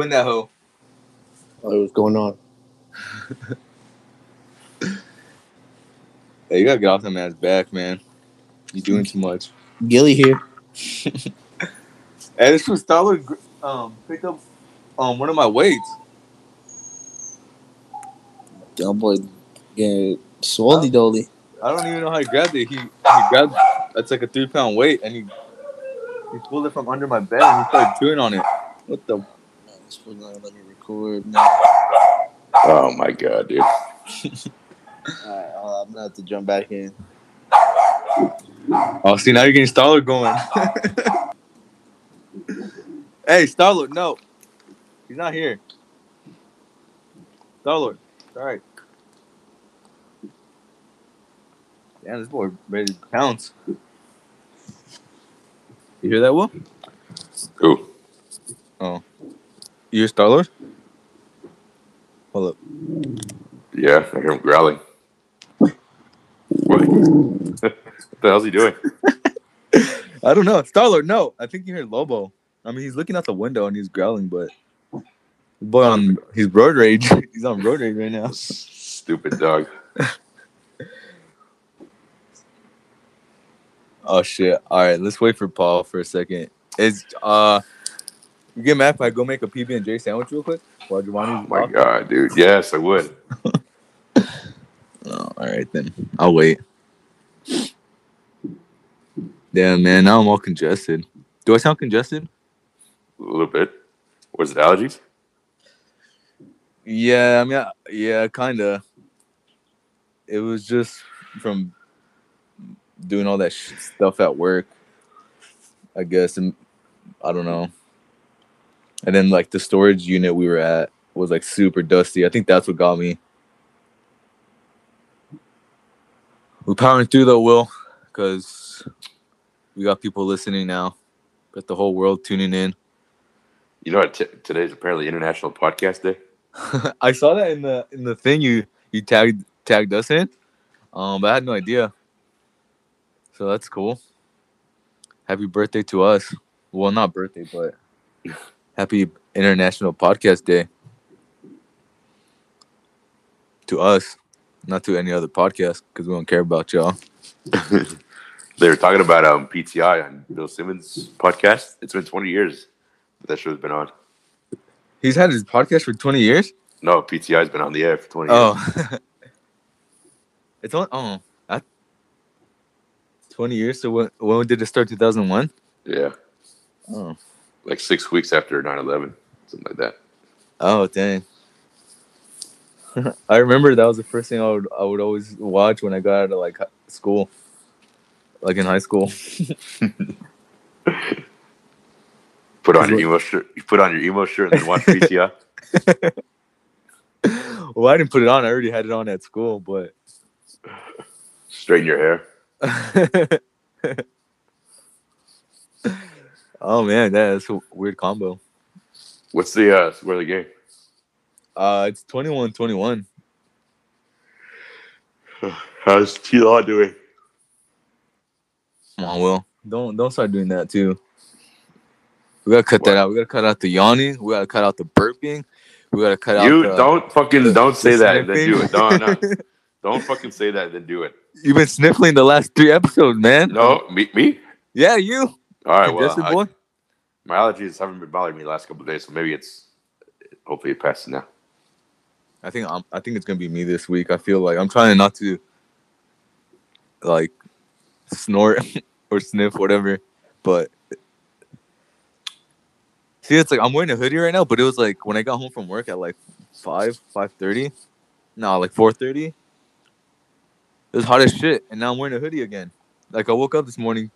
Who in that hoe? What was going on? Hey, you gotta get off that man's back, man. You're doing too much. Gilly here. Hey, this was Starlord um picked up um one of my weights. Dumb boy getting swolly dolly. I don't even know how he grabbed it. He he grabbed that's like a three pound weight and he he pulled it from under my bed and he started chewing on it. What the This was not gonna let me record now. Oh my god, dude. Alright, uh, I'm gonna have to jump back in. Oh see now you're getting Starlord going. hey, Starlord, no. He's not here. Starlord. Alright. Damn, this boy ready to pounce. You hear that, Will? Who? You hear Starlord? Hold up. Yeah, I hear him growling. What? what the hell's he doing? I don't know. Starlord, no. I think you heard Lobo. I mean, he's looking out the window and he's growling, but boy on he's road rage. he's on road rage right now. Stupid dog. Oh shit! All right, let's wait for Paul for a second. Is uh, you get mad if I go make a PB and J sandwich real quick while Oh Giovanni's my off? god, dude. Yes, I would. Oh, all right then. I'll wait. Damn man, now I'm all congested. Do I sound congested? A little bit. Was it allergies? Yeah, I mean, I- yeah, kind of. It was just from doing all that sh- stuff at work, I guess, and I don't know. And then like the storage unit we were at was like super dusty. I think that's what got me. We're powering through though, Will, because we got people listening now. Got the whole world tuning in. You know what? T- today's apparently International Podcast Day. I saw that in the in the thing you you tagged tagged us in, um, but I had no idea. So that's cool. Happy birthday to us. Well, not birthday, but happy International Podcast Day to us, not to any other podcast because we don't care about y'all. They were talking about um, PTI on Bill Simmons' podcast. It's been 20 years that, that show's been on. He's had his podcast for twenty years. No, PTI's been on the air for 20 years. Oh, it's on. Oh, that, twenty years. So when when did it start? Two thousand one. Yeah, Oh. Like six weeks after 9 11, something like that. Oh dang! I remember that was the first thing I would I would always watch when I got out of like school, like in high school. Put on your emo shirt. You put on your emo shirt and then watch PTI. well, I didn't put it on. I already had it on at school, but Straighten your hair. Oh man, that's a weird combo. What's the uh, score of the game? Uh, it's 21-21. How's T Law doing? Come on, Will. Don't don't start doing that too. We gotta cut What? that out. We gotta cut out the yawning. We gotta cut out the burping. We gotta cut You out. the- don't fucking the- don't say that then do it. No, no. don't fucking say that then do it. You've been sniffling the last three episodes, man. No, me, me. Yeah, you. All right, well, Congested I- my allergies haven't been bothering me the last couple of days, so maybe it's hopefully it passes now. I think I'm, I think it's gonna be me this week. I feel like I'm trying not to like snort or sniff whatever, but see, it's like I'm wearing a hoodie right now. But it was like when I got home from work at like five five thirty, no, like four thirty. It was hot as shit, and now I'm wearing a hoodie again. Like I woke up this morning,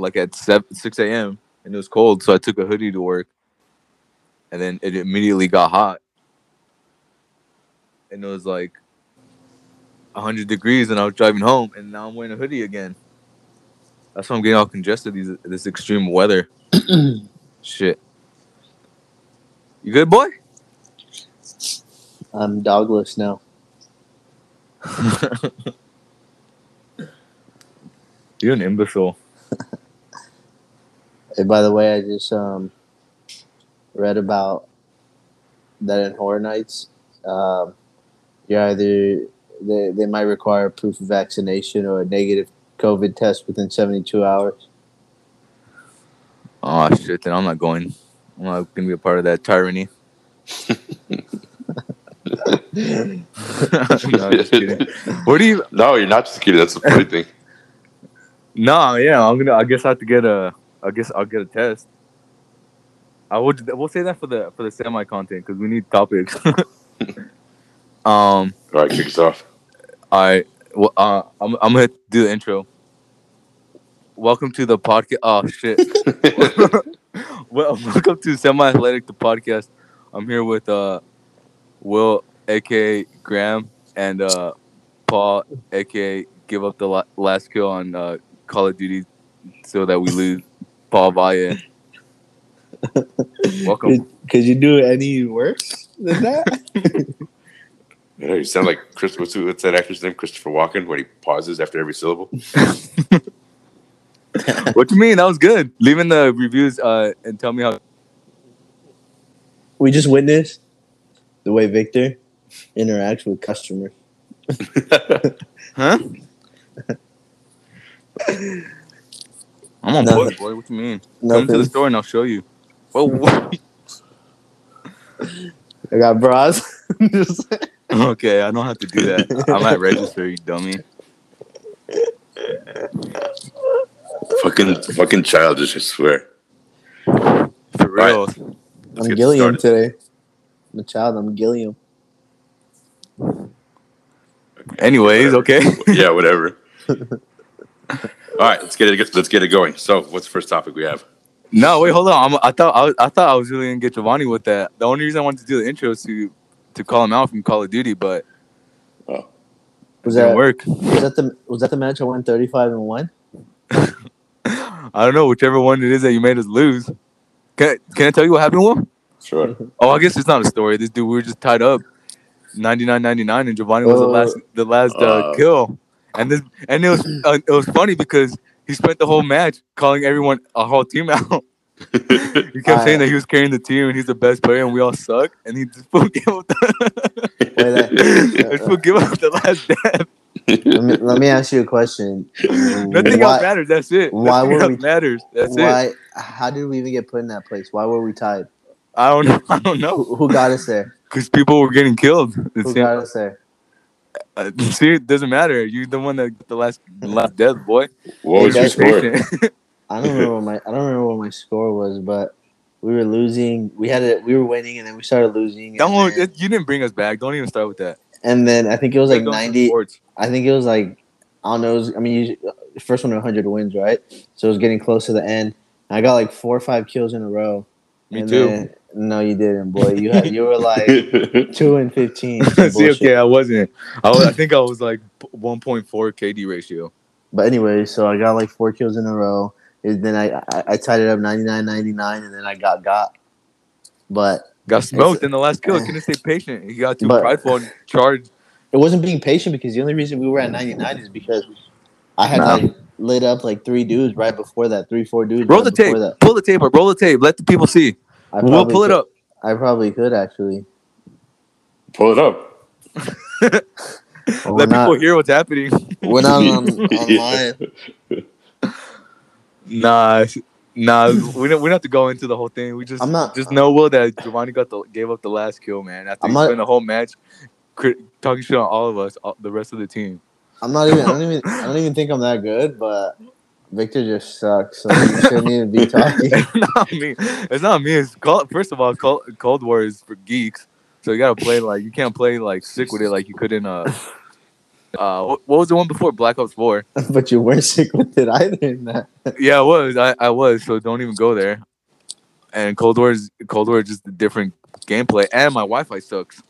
like at seven six a.m. and it was cold, so I took a hoodie to work, and then it immediately got hot and it was like 100 degrees and I was driving home and now I'm wearing a hoodie again. That's why I'm getting all congested these this extreme weather. Shit. You good, boy? I'm dogless now. You're an imbecile. Hey, by the way, I just um read about that in Horror Nights. Um, you're either they, they might require proof of vaccination or a negative COVID test within 72 hours. Oh shit! Then I'm not going. I'm not gonna be a part of that tyranny. no, just. What do you? No, you're not just kidding. That's the funny thing. No, yeah, I'm gonna. I guess I have to get a. I guess I'll get a test. I would. We'll say that for the for the semi content because we need topics. um. All right, kick us off. I. Well, uh, I'm. I'm gonna do the intro. Welcome to the podcast. Oh shit. well, welcome to Semi Athletic, the podcast. I'm here with uh, Will, aka Graham, and uh, Paul, aka Give Up the la- Last Kill on uh, Call of Duty, so that we lose. Paul Valle. Welcome. Could, could you do any worse than that? Yeah, you sound like Chris. What's, what's that actor's name? Christopher Walken, when he pauses after every syllable. what do you mean? That was good. Leave in the reviews uh, and tell me how. we just witnessed the way Victor interacts with customers. Huh? I'm on board, boy. What you mean? Come to the store and I'll show you. Oh, whoa. I got bras. Okay. I don't have to do that. I'm at register, you dummy. fucking, fucking childish. I swear. For real. Let's I'm get Gilliam started. today. I'm a child. I'm Gilliam. Anyways, okay. yeah, whatever. All right, let's get it. Let's get it going. So, what's the first topic we have? No, wait, hold on. I'm, I thought I, was, I thought I was really gonna get Giovanni with that. The only reason I wanted to do the intro is to to call him out from Call of Duty, but Was it didn't that work. was that the was that the match I won 35 and one? I don't know. Whichever one it is that you made us lose. Can, can I tell you what happened, Will? Sure. Oh, I guess it's not a story. This dude, we were just tied up, 99-99, and Giovanni was the Oh. last, the last uh, Uh. kill. And this, and it was, uh, it was funny because he spent the whole match calling everyone a whole team out. he kept I- saying that he was carrying the team and he's the best player and we all suck. And he just full give up the, Wait, that- full give up the last death. Let me, let me ask you a question. Nothing else matters. That's it. why Nothing were else we- matters. That's it. why? How did we even get put in that place? Why were we tied? I don't know. I don't know. Who, who got us there? Because people were getting killed. Who got us there? Uh, see, it doesn't matter. You're the one that got the last the last death, boy. What was your score? I don't remember what my I don't remember what my score was, but we were losing. We had it. We were winning, and then we started losing. Don't, then, it- you didn't bring us back. Don't even start with that. and then I think it was like ninety. I think it was like I don't know. It was, I mean, you, the first one, hundred wins, right? So it was getting close to the end. I got like four or five kills in a row. Me And too. then- no, you didn't, boy. You had you were like two and fifteen. See, okay, I wasn't. I, was, I think I was like 1.4 KD ratio. But anyway, so I got like four kills in a row. And then I, I I tied it up 99-99, and then I got got. But Got smoked in the last kill. Couldn't stay patient. He got too But- prideful and charged. it wasn't being patient because the only reason we were at 99 is because I had Nah. like lit up like three dudes right before that, three, four dudes. Roll right the tape. That. Pull the tape up. Roll the tape. Let the people see. I We'll probably pull it up. I probably could actually. Pull it up. But we're Let not, people hear what's happening. we're not on, online. Nah, nah. we don't. We don't have to go into the whole thing. We just I'm not- just know Will that Giovanni got the gave up the last kill, man. After I'm he not- spent the whole match crit- talking shit on all of us, all, the rest of the team. I'm not even. I don't even. I don't even think I'm that good, but Victor just sucks. So you shouldn't even be talking. it's not me. It's not me. It's cold, first of all, cold, cold War is for geeks. So you gotta play like you can't play like sick with it like you could in uh uh what, what was the one before Black Ops Four? but you weren't sick with it either. In that. Yeah, I was. I, I was. So don't even go there. And Cold War is Cold War is just a different gameplay, and my Wi-Fi sucks.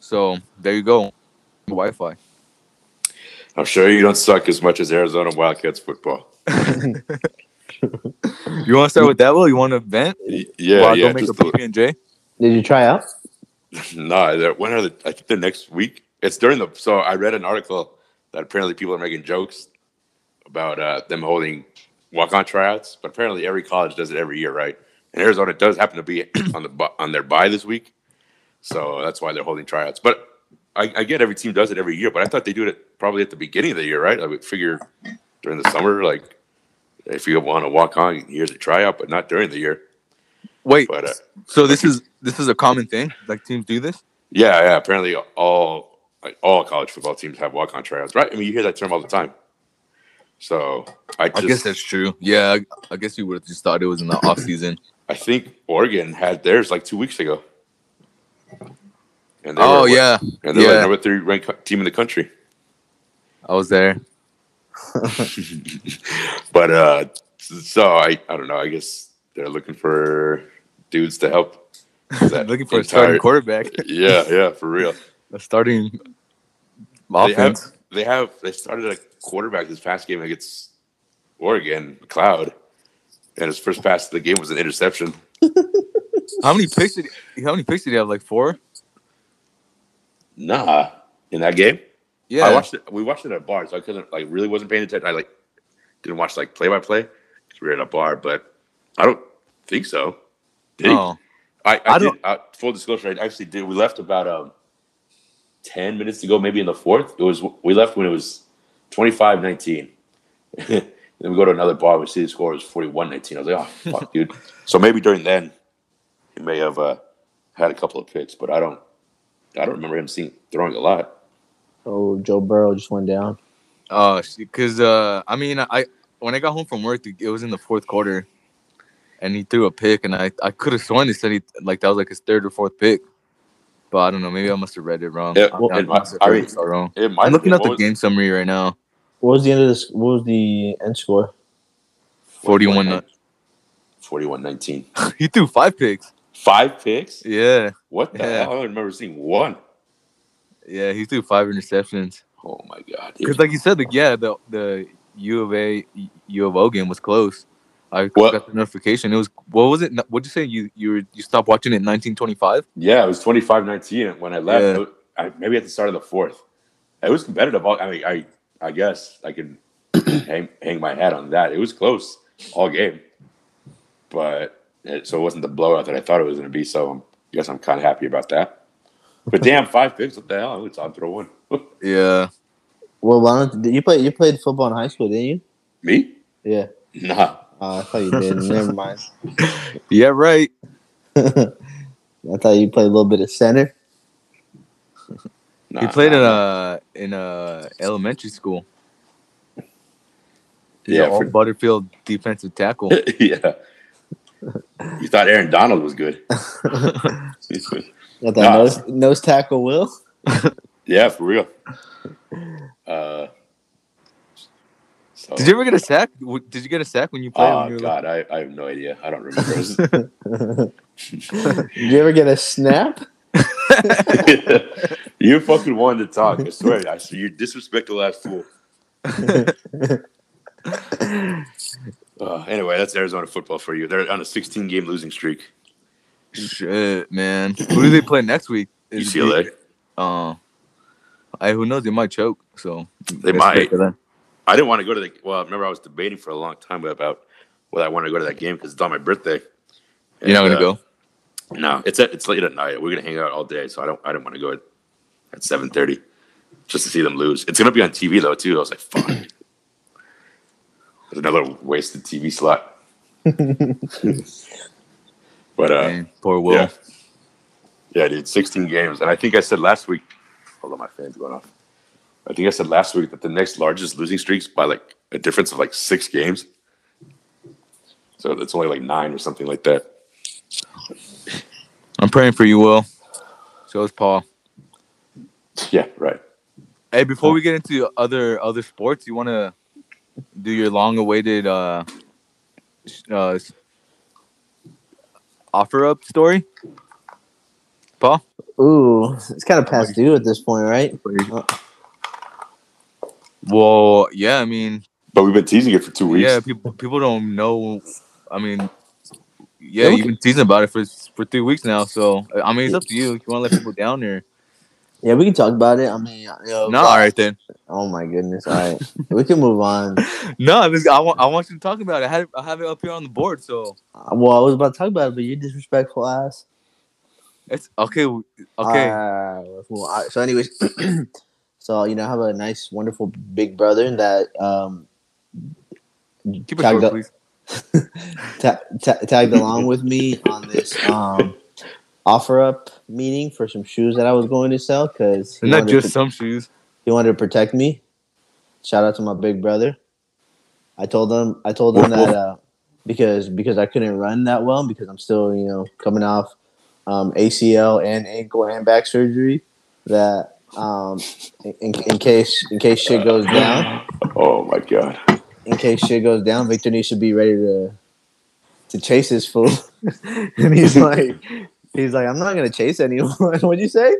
So there you go, Wi-Fi. I'm sure you don't suck as much as Arizona Wildcats football. You want to start with that? Will you want to vent? Yeah, While yeah. go make a PB and J. Did you try out? no, they're- when are the? I think the next week. It's during the. So I read an article that apparently people are making jokes about uh, them holding walk on tryouts, but apparently every college does it every year, right? And Arizona does happen to be on the on their bye this week, so that's why they're holding tryouts. But I, I get every team does it every year, but I thought they do it probably at the beginning of the year, right? I would figure during the summer, like if you want to walk on, here's a tryout, but not during the year. Wait, But uh, so this is this is a common thing? Like teams do this? yeah, yeah, apparently all like all college football teams have walk on tryouts, right? I mean, you hear that term all the time. So I just I guess that's true. Yeah, I, I guess you would have just thought it was in the off season. I think Oregon had theirs like two weeks ago. And they Oh were, yeah, and they're like yeah. number three ranked team in the country. I was there. But uh, so I, I don't know. I guess they're looking for dudes to help. that Looking for a entire- starting quarterback, Yeah, yeah, for real. a starting They have, offense. they have they started a quarterback this past game against Oregon, Cloud, and his first pass of the game was an interception. How many picks did he, how many picks did he have? Like four? Nah, in that game. Yeah. I watched it. We watched it at a bar, so I couldn't like really wasn't paying attention. I like didn't watch like play by play because we were at a bar, but I don't think so. Did? Oh, I, I, I did. don't- Uh, full disclosure, I actually did. We left about um ten minutes to go, maybe in the fourth. It was we left when it was 25-19. then we go to another bar. We see the score was 41-19. I was like, oh fuck, dude. So maybe during then he may have uh, had a couple of picks, but I don't. I don't remember him seeing throwing a lot. Oh, Joe Burrow just went down. uh, because uh, I mean, I when I got home from work, it was in the fourth quarter, and he threw a pick, and I I could have sworn they said he like that was like his third or fourth pick, but I don't know. Maybe I must have read it wrong. Yeah, I, well, I and my- must have I heard mean- it so wrong. It might I'm looking at the what game summary right now. What was the end of this? What was the end score? 41 41-19. he threw five picks. Five picks? Yeah, What the Yeah. hell? I don't remember seeing one. yeah, he threw five interceptions. Oh my god. Because like you said, the yeah, the the U of A U of O game was close. I What? got the notification. It was what was it? What'd you say? You you were, you stopped watching it in 1925? Yeah, it was 25-19 when I left. Yeah. It I, maybe at the start of the fourth. It was competitive. all- I mean, I I guess I can hang, hang my hat on that. It was close all game, but it, so it wasn't the blowout that I thought it was going to be. So I'm, I guess I'm kind of happy about that. But damn, five picks. What the hell? It's on throw one. Yeah. Well, why don't you play? You played football in high school, didn't you? Me? Yeah. Nah. Uh, I thought you did. Never mind. Yeah, right. I thought you played a little bit of center. nah he played nah, in a in a elementary school. Yeah, all for- Butterfield defensive tackle. yeah. You thought Aaron Donald was good. I thought Nah. nose, nose tackle will. yeah, for real. Uh, so, Did you ever get a sack? Did you get a sack when you played? when Oh you were God, I, I have no idea. I don't remember. Did you ever get a snap? you fucking wanted to talk. I swear. I see you disrespectful ass fool. Uh, anyway, that's Arizona football for you. They're on a 16 game losing streak. Shit, man. Who do they play next week? Is it- UCLA. Uh, I who knows? They might choke. So They might. bet for them. I didn't want to go to the. Well, I remember I was debating for a long time about whether I wanted to go to that game because it's on my birthday. You're not gonna uh, go. No, it's at, it's late at night. We're gonna hang out all day, so I don't I didn't want to go at, at seven thirty just to see them lose. It's gonna be on TV though too. I was like, fuck. There's another wasted TV slot. but uh, Man, poor Will. yeah, yeah, dude, sixteen games, and I think I said last week. Hold on, my fan's going off. I think I said last week that the next largest losing streaks by like a difference of like six games. So it's only like nine or something like that. I'm praying for you, Will. So is Paul. Yeah, right. Hey, before we get into other other sports, you want to do your long-awaited uh, uh, offer up story, Paul? Ooh, it's kind of past due at this point, right? Well, yeah, I mean, But we've been teasing it for two weeks. yeah, people people don't know. I mean, yeah, Okay. you've been teasing about it for for three weeks now. So I mean, it's up to you. If you want to let people down or Yeah, we can talk about it. I mean, No, all right then. Oh my goodness! All right, we can move on. No, this, I want I want you to talk about it. I have, I have it up here on the board, so Uh, Well, I was about to talk about it, but you disrespectful ass. it's okay. Okay, Uh, I- so, anyways, so you know, I have a nice, wonderful big brother that um keep it short, up- please. ta- ta- tagged along with me on this um offer up meeting for some shoes that I was going to sell because And not just to- some shoes. he wanted to protect me. Shout out to my big brother. I told him I told him that uh, because because I couldn't run that well because I'm still you know coming off um, ACL and ankle and back surgery that um, in, in case in case shit goes down Oh my god. in case shit goes down Victor needs to be ready to to chase his fool and he's like he's like I'm not gonna chase anyone what'd you say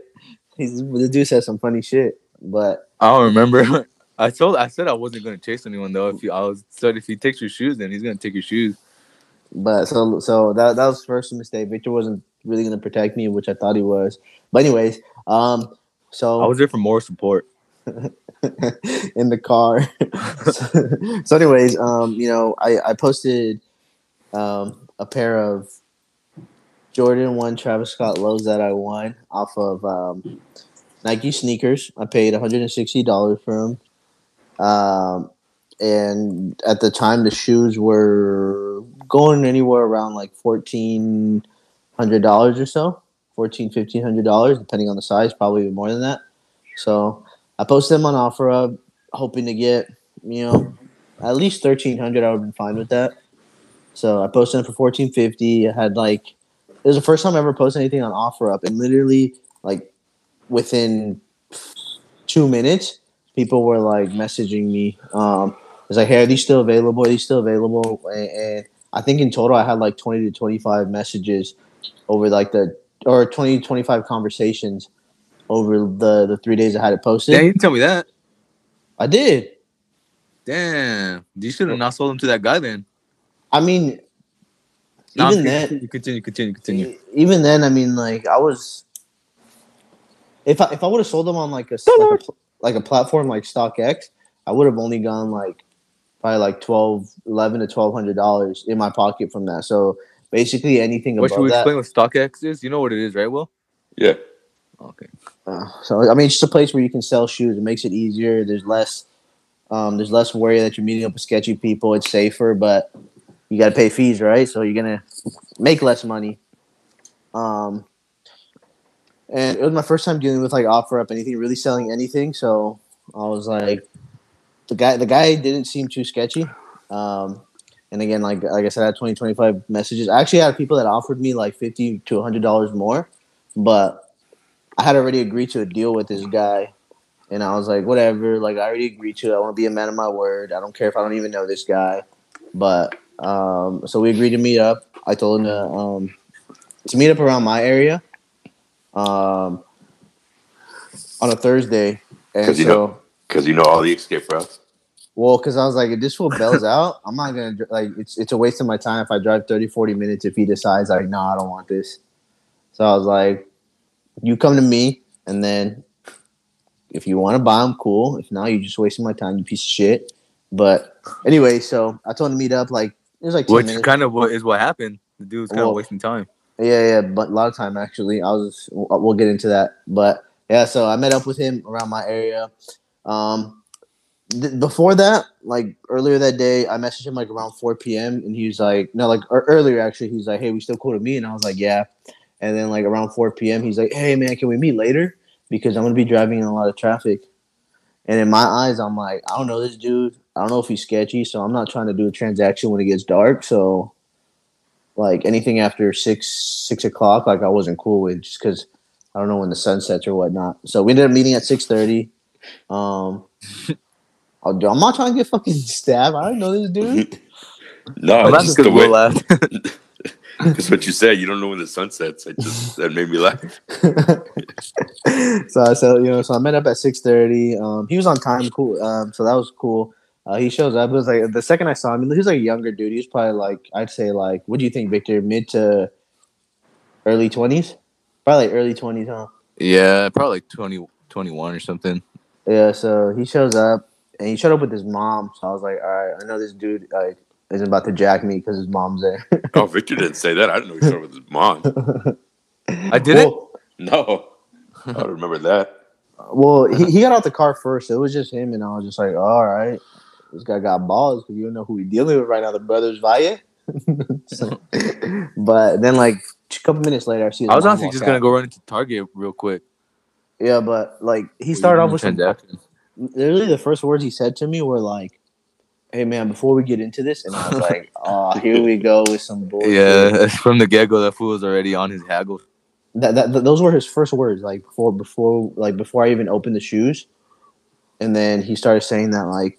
he's the dude said some funny shit but I don't remember. I told I said I wasn't gonna chase anyone though. If you, I was said if he takes your shoes, then he's gonna take your shoes. But so so that that was the first mistake. Victor wasn't really gonna protect me, which I thought he was. But anyways, um, so I was there for more support. in the car. so, so anyways, um, you know, I I posted um a pair of Jordan one Travis Scott lows that I won off of um Nike sneakers. I paid one hundred and sixty dollars for them. Um, and at the time, the shoes were going anywhere around like fourteen hundred dollars or so, fourteen fifteen hundred dollars, depending on the size, probably even more than that. So I posted them on OfferUp, hoping to get you know at least thirteen hundred. I would been fine with that. So I posted them for fourteen fifty. I had like it was the first time I ever posted anything on OfferUp, and literally like within two minutes, people were like messaging me. Um, it's like, "Hey, are these still available? Are these still available?" And, and I think in total, I had like twenty to twenty-five messages over like the or 20 25 conversations over the the three days I had it posted. Yeah, you didn't tell me that. I did. Damn, you should have not sold them to that guy then. I mean, Nah, even continue, then, continue, continue, continue. E- even then, I mean, like I was, if I if I would have sold them on like a s- like a, like a platform like StockX, I would have only gone like probably like 12 11 to twelve hundred dollars in my pocket from that. So basically, anything What should we that. explain what StockX is? You know what it is, right? Will? Yeah. Okay. Uh, so I mean, it's just a place where you can sell shoes. It makes it easier. There's less, um, there's less worry that you're meeting up with sketchy people. It's safer, but you got to pay fees, right? So you're gonna make less money. Um, and it was my first time dealing with like offer up anything, really selling anything. So I was like, the guy, the guy didn't seem too sketchy. Um, and again, like like I said, I had 20, 25 messages. I actually had people that offered me like fifty to hundred dollars more, but I had already agreed to a deal with this guy, and I was like, whatever. Like I already agreed to. it. I want to be a man of my word. I don't care if I don't even know this guy, but um, so we agreed to meet up. I told him to um, to meet up around my area, um, on a Thursday, and 'Cause you so. know- Because you know all the escape routes. Well, because I was like, if this fool bells out, I'm not gonna like. It's it's a waste of my time if I drive 30, 40 minutes if he decides like, no, I don't want this. So I was like, you come to me, and then if you want to buy them, cool. If not, you're just wasting my time, you piece of shit. But anyway, so I told him to meet up. Like it was like 10 Which minutes. kind of what is what happened. The dude was kind Well- of wasting time. Yeah, yeah, but a lot of time actually. I was. We'll get into that, but yeah. So I met up with him around my area. Um, th- before that, like earlier that day, I messaged him like around four p.m. and he was like, no, like ear- earlier actually, he's like, hey, we still cool to meet, and I was like, yeah. And then like around four p.m., he's like, hey man, can we meet later? Because I'm gonna be driving in a lot of traffic. And in my eyes, I'm like, I don't know this dude. I don't know if he's sketchy, so I'm not trying to do a transaction when it gets dark. So like anything after six six o'clock, like I wasn't cool with just because I don't know when the sun sets or whatnot. So we ended up meeting at six thirty. Um, I'm not trying to get fucking stabbed. I don't know this dude. No, I'm just because the Will way. Laughed. Because what you said, you don't know when the sun sets. It just that made me laugh. so I said, you know, so I met up at six thirty. Um, he was on time, cool. Um, so that was cool. Uh, he shows up. It was like the second I saw him, he was like a younger dude. He was probably like I'd say like, what do you think, Victor? Mid to early twenties, probably like early twenties, huh? yeah, probably like 20, 21 or something. Yeah, so he shows up and he showed up with his mom. So I was like, all right, I know this dude like isn't about to jack me because his mom's there. Oh, Victor didn't say that. I didn't know he started with his mom. I didn't. Well, No, I don't remember that. well, he, he got out the car first. It was just him, and I was just like, all right, this guy got balls because you don't know who he's dealing with right now. The brothers Valle. So- but then, like a couple minutes later, I see. His I was mom honestly walk just out. gonna go run into Target real quick. Yeah, but like he started off with some literally the first words he said to me were like, "Hey man, before we get into this," and I was like, "Oh, here we go with some bullshit." Yeah, from the get go, that fool was already on his haggle. that, that, th- those were his first words. Like before, before, like before I even opened the shoes, and then he started saying that like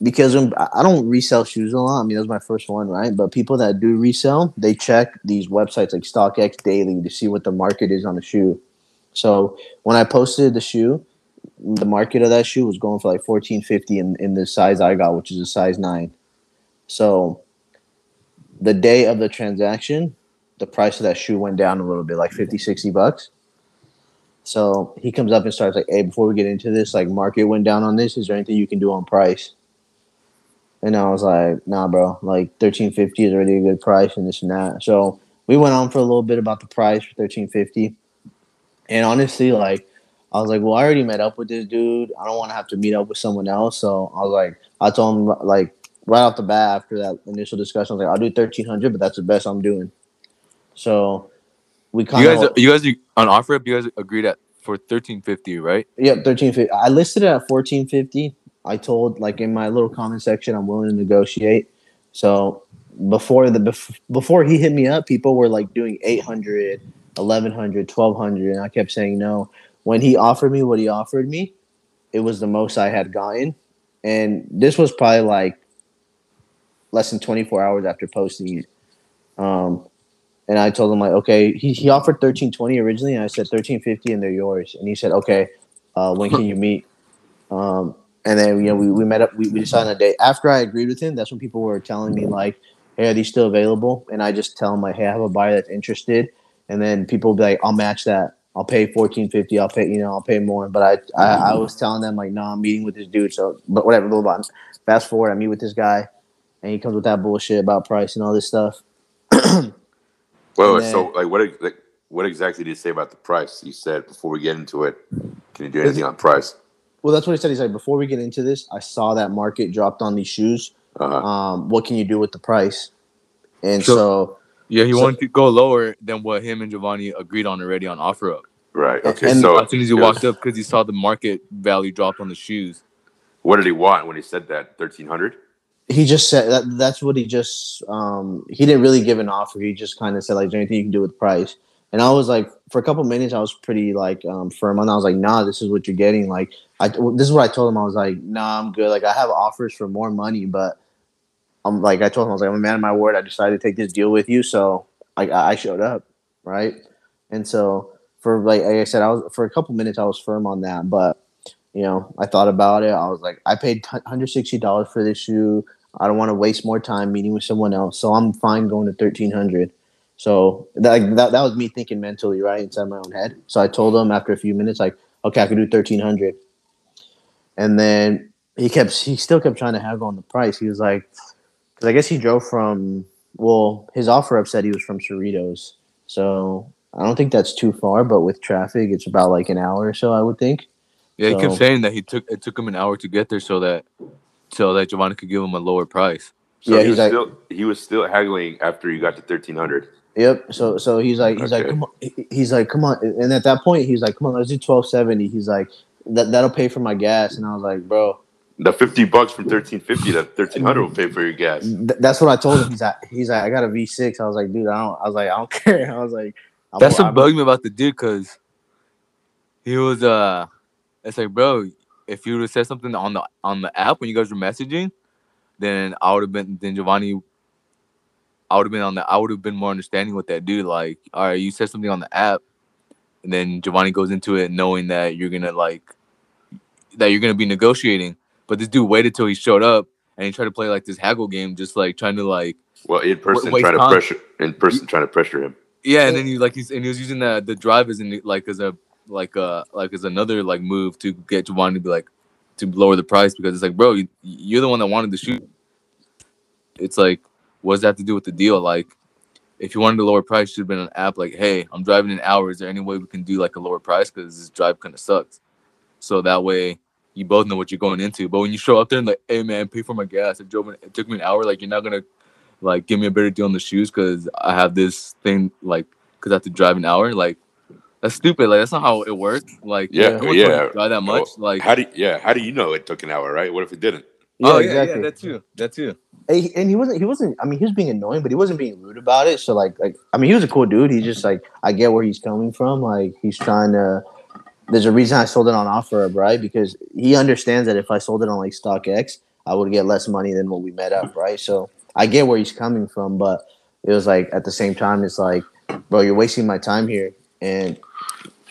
because when, I I don't resell shoes a lot. I mean, that was my first one, right? But people that do resell, they check these websites like StockX daily to see what the market is on the shoe. So when I posted the shoe, the market of that shoe was going for like fourteen fifty in in the size I got, which is a size nine. So the day of the transaction, the price of that shoe went down a little bit, like 50, 60 bucks. So he comes up and starts like, "Hey, before we get into this, like market went down on this. Is there anything you can do on price?" And I was like, "Nah, bro. Like thirteen fifty is already a good price, and this and that." So we went on for a little bit about the price for thirteen fifty, and honestly, like I was like, "Well, I already met up with this dude. I don't want to have to meet up with someone else." So I was like, I told him like right off the bat after that initial discussion, I was like, "I'll do thirteen hundred, but that's the best I'm doing." So we kind You of guys, you guys on OfferUp, you guys agreed at for 1350, right? Yeah, thirteen fifty. I listed it at fourteen fifty. I told like in my little comment section, I'm willing to negotiate. So before the bef- before he hit me up, people were like doing 800, 1100, 1200, and I kept saying no. When he offered me what he offered me, it was the most I had gotten, and this was probably like less than 24 hours after posting it. Um, and I told him like, okay, he, he offered 1320 originally, and I said 1350, and they're yours. And he said, okay, uh, when can you meet? Um, and then you know we, we met up, we, we decided on a date. After I agreed with him, that's when people were telling me like, hey, are these still available? And I just tell them like, hey, I have a buyer that's interested. And then people be like, I'll match that. I'll pay 1450. I'll pay, you know, I'll pay more. But I, I, I was telling them like, no, nah, I'm meeting with this dude. So, but whatever, blah, blah, blah. Fast forward, I meet with this guy, and he comes with that bullshit about price and all this stuff. Well, then- so like what like, what exactly did he say about the price? He said before we get into it, can you do anything on price? Well, that's what he said. He's like, before we get into this, I saw that market dropped on these shoes. Uh-huh. Um, what can you do with the price? And So- so, Yeah, he So- wanted to go lower than what him and Giovanni agreed on already on OfferUp. Right. Okay. and- so as soon as he walked was- up, because he saw the market value drop on the shoes. what did he want when he said that? Thirteen hundred. he just said that that's what he just um he didn't really give an offer he just kind of said like is there anything you can do with price and i was like for a couple minutes i was pretty like um firm on that. i was like nah this is what you're getting like i this is what i told him i was like nah i'm good like i have offers for more money but i'm like i told him i was like i'm a man of my word i decided to take this deal with you so like i I showed up right and so for like, like i said i was for a couple minutes i was firm on that but you know i thought about it i was like i paid $160 for this shoe I don't want to waste more time meeting with someone else, so I'm fine going to thirteen hundred. So that, that that was me thinking mentally, right inside my own head. So I told him after a few minutes, like, okay, I could do thirteen hundred. And then he kept, he still kept trying to haggle on the price. He was like, because I guess he drove from, well, his offer up said he was from Cerritos, so I don't think that's too far. But with traffic, it's about like an hour or so, I would think. Yeah, he kept saying that he took it took him an hour to get there so that so that Giovanni could give him a lower price. So Yeah, he was like- still he was still haggling after you got to thirteen hundred. Yep. So so he's like he's like come on he's like come on and at that point he's like come on let's do twelve seventy. He's like that that'll pay for my gas and I was like bro The fifty bucks from thirteen fifty to thirteen hundred will pay for your gas. th- that's what I told him. He's like he's like I got a V six. I was like dude I don't I was like I don't care. I was like I'm, That's what I'm- bugged me about the dude because he was uh it's like bro, if you would have said something on the on the app when you guys were messaging, then I would have been then Giovanni I would have been on the I would have been more understanding with that dude. Like, all right, you said something on the app, and then Giovanni goes into it knowing that you're gonna like that you're gonna be negotiating. But this dude waited till he showed up and he tried to play like this haggle game, just like trying to like Well, in person waste trying to pressure in person trying to pressure him. Yeah, and then he like he's and he was using the the drive as in like as a like uh like as another like move to get Giovanni to be like to lower the price because it's like, bro, you, you're the one that wanted to shoot. It's like, what does that have to do with the deal? Like, if you wanted to lower price, should have been an app like, hey, I'm driving an hour. Is there any way we can do like a lower price because this drive kind of sucks? So that way you both know what you're going into. But when you show up there and like, hey man, pay for my gas. It drove. It took me an hour. Like you're not gonna like give me a better deal on the shoes because I have this thing like because I have to drive an hour. Like that's stupid. Like that's not how it works. Like Yeah, no yeah. drive that much. Like How do yeah? How do you know it took an hour? Right? What if it didn't? oh yeah, yeah, that too. That too. And he, and he wasn't. He wasn't. I mean, he was being annoying, but he wasn't being rude about it. So like, like I mean, he was a cool dude. He just like, I get where he's coming from. Like, he's trying to. There's a reason I sold it on OfferUp, right? Because he understands that if I sold it on like StockX, I would get less money than what we met up, right? So I get where he's coming from, but it was like at the same time, it's like, bro, you're wasting my time here. And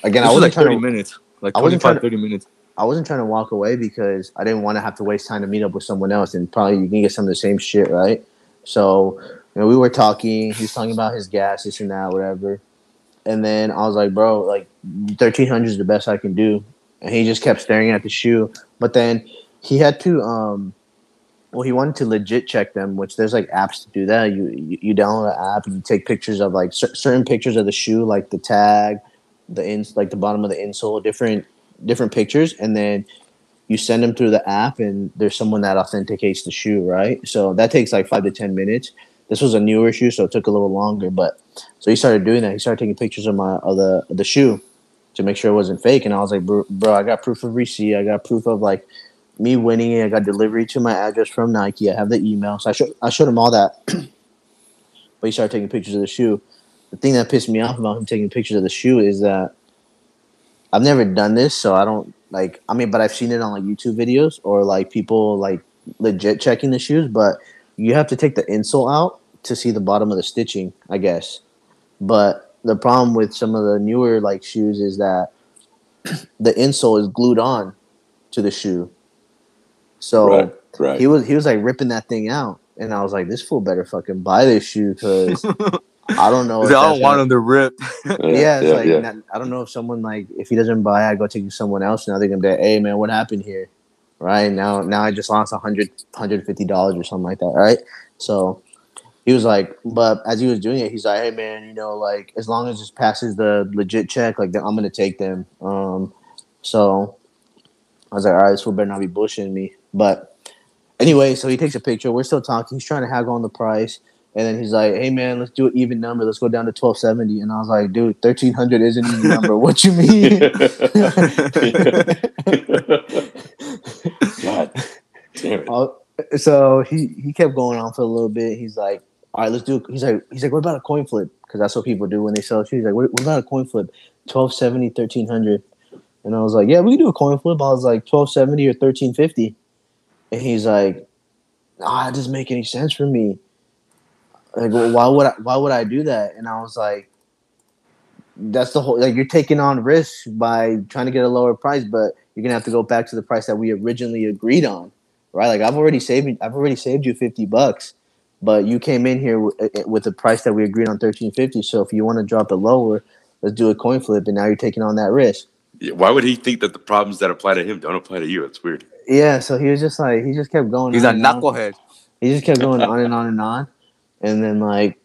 again, This I was wasn't like trying 30 to. minutes. Like I wasn't 25, trying to- 30 minutes. I wasn't trying to walk away because I didn't want to have to waste time to meet up with someone else and probably you can get some of the same shit, right? So, you know, we were talking, he was talking about his gas, this and that, whatever. And then I was like, bro, like thirteen hundred is the best I can do. And he just kept staring at the shoe. But then he had to um well he wanted to legit check them, which there's like apps to do that. You you, download an app and you take pictures of like cer- certain pictures of the shoe, like the tag, the ins like the bottom of the insole, different different pictures, and then you send them through the app, and there's someone that authenticates the shoe, right? So that takes like five to ten minutes. This was a newer shoe, so it took a little longer. But so he started doing that. He started taking pictures of my of the of the shoe to make sure it wasn't fake. And I was like, bro, bro, I got proof of receipt. I got proof of like me winning it. I got delivery to my address from Nike. I have the email. So I showed I showed him all that. but he started taking pictures of the shoe. The thing that pissed me off about him taking pictures of the shoe is that I've never done this, so I don't like. I mean, but I've seen it on like YouTube videos or like people like legit checking the shoes. But you have to take the insole out to see the bottom of the stitching, I guess. But the problem with some of the newer like shoes is that the insole is glued on to the shoe. So right. Right. he was he was like ripping that thing out, and I was like, "This fool better fucking buy this shoe because I don't know." I don't want them to rip. yeah, it's like yeah. not- I don't know if someone like if he doesn't buy, I go take someone else. Now they're gonna be like, "Hey man, what happened here?" Right now, now I just lost a hundred, hundred fifty dollars or something like that. Right, so he was like, but as he was doing it, he's like, "Hey man, you know, like as long as it passes the legit check, like then I'm gonna take them." Um, so I was like, "All right, this fool better not be bushing me." But anyway, so he takes a picture. We're still talking. He's trying to haggle on the price. And then he's like, "Hey man, let's do an even number. Let's go down to twelve seventy. And I was like, "Dude, thirteen hundred is an even number. What you mean?" God damn it. Uh, so he he kept going on for a little bit. He's like, "All right, let's do." He's like, "He's like, what about a coin flip? Because that's what people do when they sell shoes. He's like, what, what about a coin flip? 1270, 1300 And I was like, "Yeah, we can do a coin flip." I was like, 1270 or thirteen fifty. And he's like, "Ah, that doesn't make any sense for me. Like, well, why would I? Why would I do that?" And I was like, "That's the whole. Like, you're taking on risk by trying to get a lower price, but you're gonna have to go back to the price that we originally agreed on." right? Like I've already saved I've already saved you fifty bucks, but you came in here with, with the price that we agreed on thirteen fifty. So if you want to drop it lower, let's do a coin flip, and now you're taking on that risk. Why would he think that the problems that apply to him don't apply to you? It's weird. Yeah, so he was just like he just kept going. He's a on and on. knucklehead. He just kept going on and on and on, and then like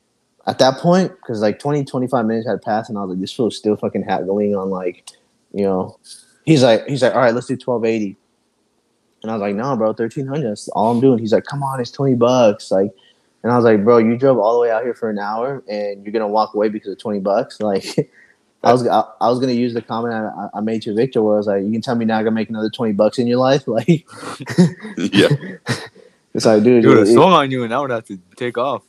at that point, because like 20, 25 minutes had passed, and I was like, this fool's still fucking haggling on like, you know, he's like he's like, all right, let's do twelve eighty. And I was like, no, bro, thirteen hundred. That's all I'm doing. He's like, come on, it's twenty bucks. Like, and I was like, bro, you drove all the way out here for an hour, and you're gonna walk away because of twenty bucks. Like, I was I, I was gonna use the comment I, I made to Victor, where I was like, you can tell me now I can make another twenty bucks in your life. Like, yeah. it's like, dude, He a song it- swung on you, and I would have to take off.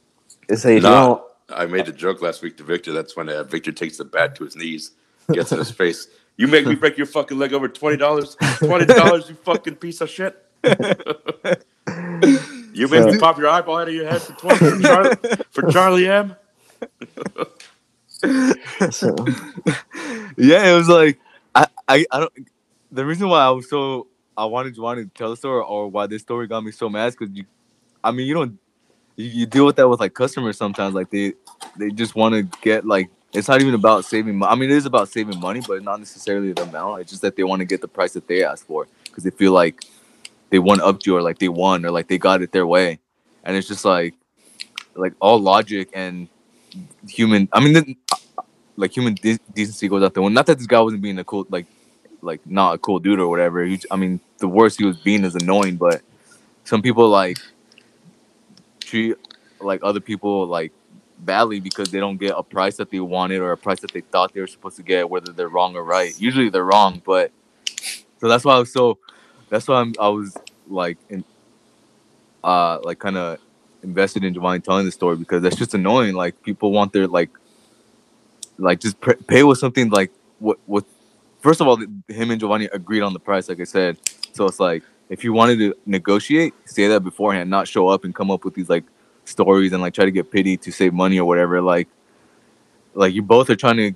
it's like, you Nah. don't- I made the joke last week to Victor. That's when uh, Victor takes the bat to his knees, gets in his face. You make me break your fucking leg over twenty dollars. Twenty dollars, you fucking piece of shit. you made me pop your eyeball out of your head for twenty for Charlie, for Charlie M. so, yeah, it was like I, I, I don't. The reason why I was so I wanted wanted to tell the story or why this story got me so mad because you, I mean, you don't you, you deal with that with like customers sometimes. Like they they just want to get like it's not even about saving. Mo- I mean, it is about saving money, but not necessarily the amount. It's just that they want to get the price that they asked for because they feel like they won up to you or like they won or like they got it their way, and it's just like like all logic and human. I mean, like human de- decency goes out the window. Not that this guy wasn't being a cool like like not a cool dude or whatever. He, I mean, the worst he was being is annoying, but some people like treat like other people like badly because they don't get a price that they wanted or a price that they thought they were supposed to get, whether they're wrong or right. Usually they're wrong, but so that's why I was so. That's why I'm, I was like in, uh, like kind of invested in Giovanni telling the story because that's just annoying. Like people want their like, like just pr- pay with something like what what. First of all, him and Giovanni agreed on the price, like I said. So it's like if you wanted to negotiate, say that beforehand, not show up and come up with these like stories and like try to get pity to save money or whatever. Like, like you both are trying to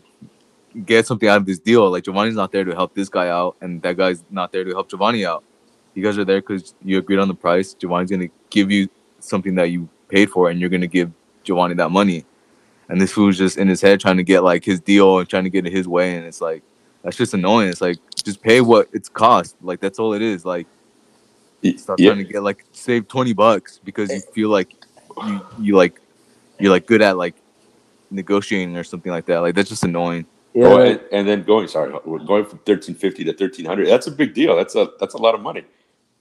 get something out of this deal. Like Giovanni's not there to help this guy out, and that guy's not there to help Giovanni out. You guys are there because you agreed on the price. Giovanni's gonna give you something that you paid for, and you're gonna give Giovanni that money. And this fool's just in his head trying to get like his deal and trying to get it his way, and it's like that's just annoying. It's like just pay what it's cost. Like that's all it is. Like stop yeah, trying to get like save twenty bucks because you eh. feel like you you like you're like good at like negotiating or something like that. Like that's just annoying. Yeah, Oh, and, and then going sorry, we're going from thirteen fifty to thirteen hundred. That's a big deal. That's a that's a lot of money.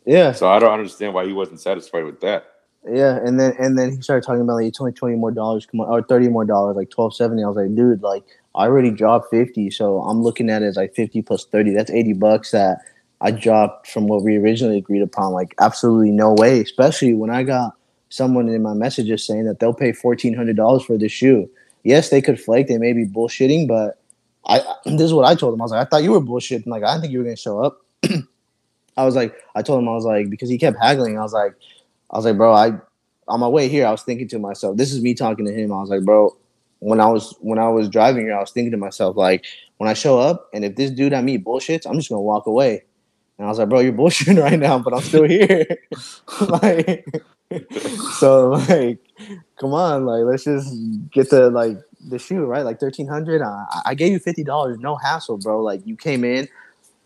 yeah, So I don't understand why he wasn't satisfied with that. Yeah. And then and then he started talking about like it's only twenty more dollars, come on, or thirty more dollars, like twelve seventy. I was like, dude, like I already dropped fifty, so I'm looking at it as like fifty plus thirty. That's eighty bucks that I dropped from what we originally agreed upon. Like absolutely no way, especially when I got someone in my messages saying that they'll pay fourteen hundred dollars for this shoe. Yes, they could flake, they may be bullshitting, but I this is what I told him. I was like, I thought you were bullshitting. Like I didn't think you were gonna show up. I was like, I told him I was like because he kept haggling. I was like, I was like, bro, I on my way here, I was thinking to myself, this is me talking to him. I was like, bro, when I was when I was driving here, I was thinking to myself, like, when I show up and if this dude I meet bullshits, I'm just gonna walk away. And I was like, bro, you're bullshitting right now, but I'm still here. like, so like, come on, like, let's just get the like the shoe right, like thirteen hundred. I, I gave you fifty dollars, no hassle, bro. Like, you came in,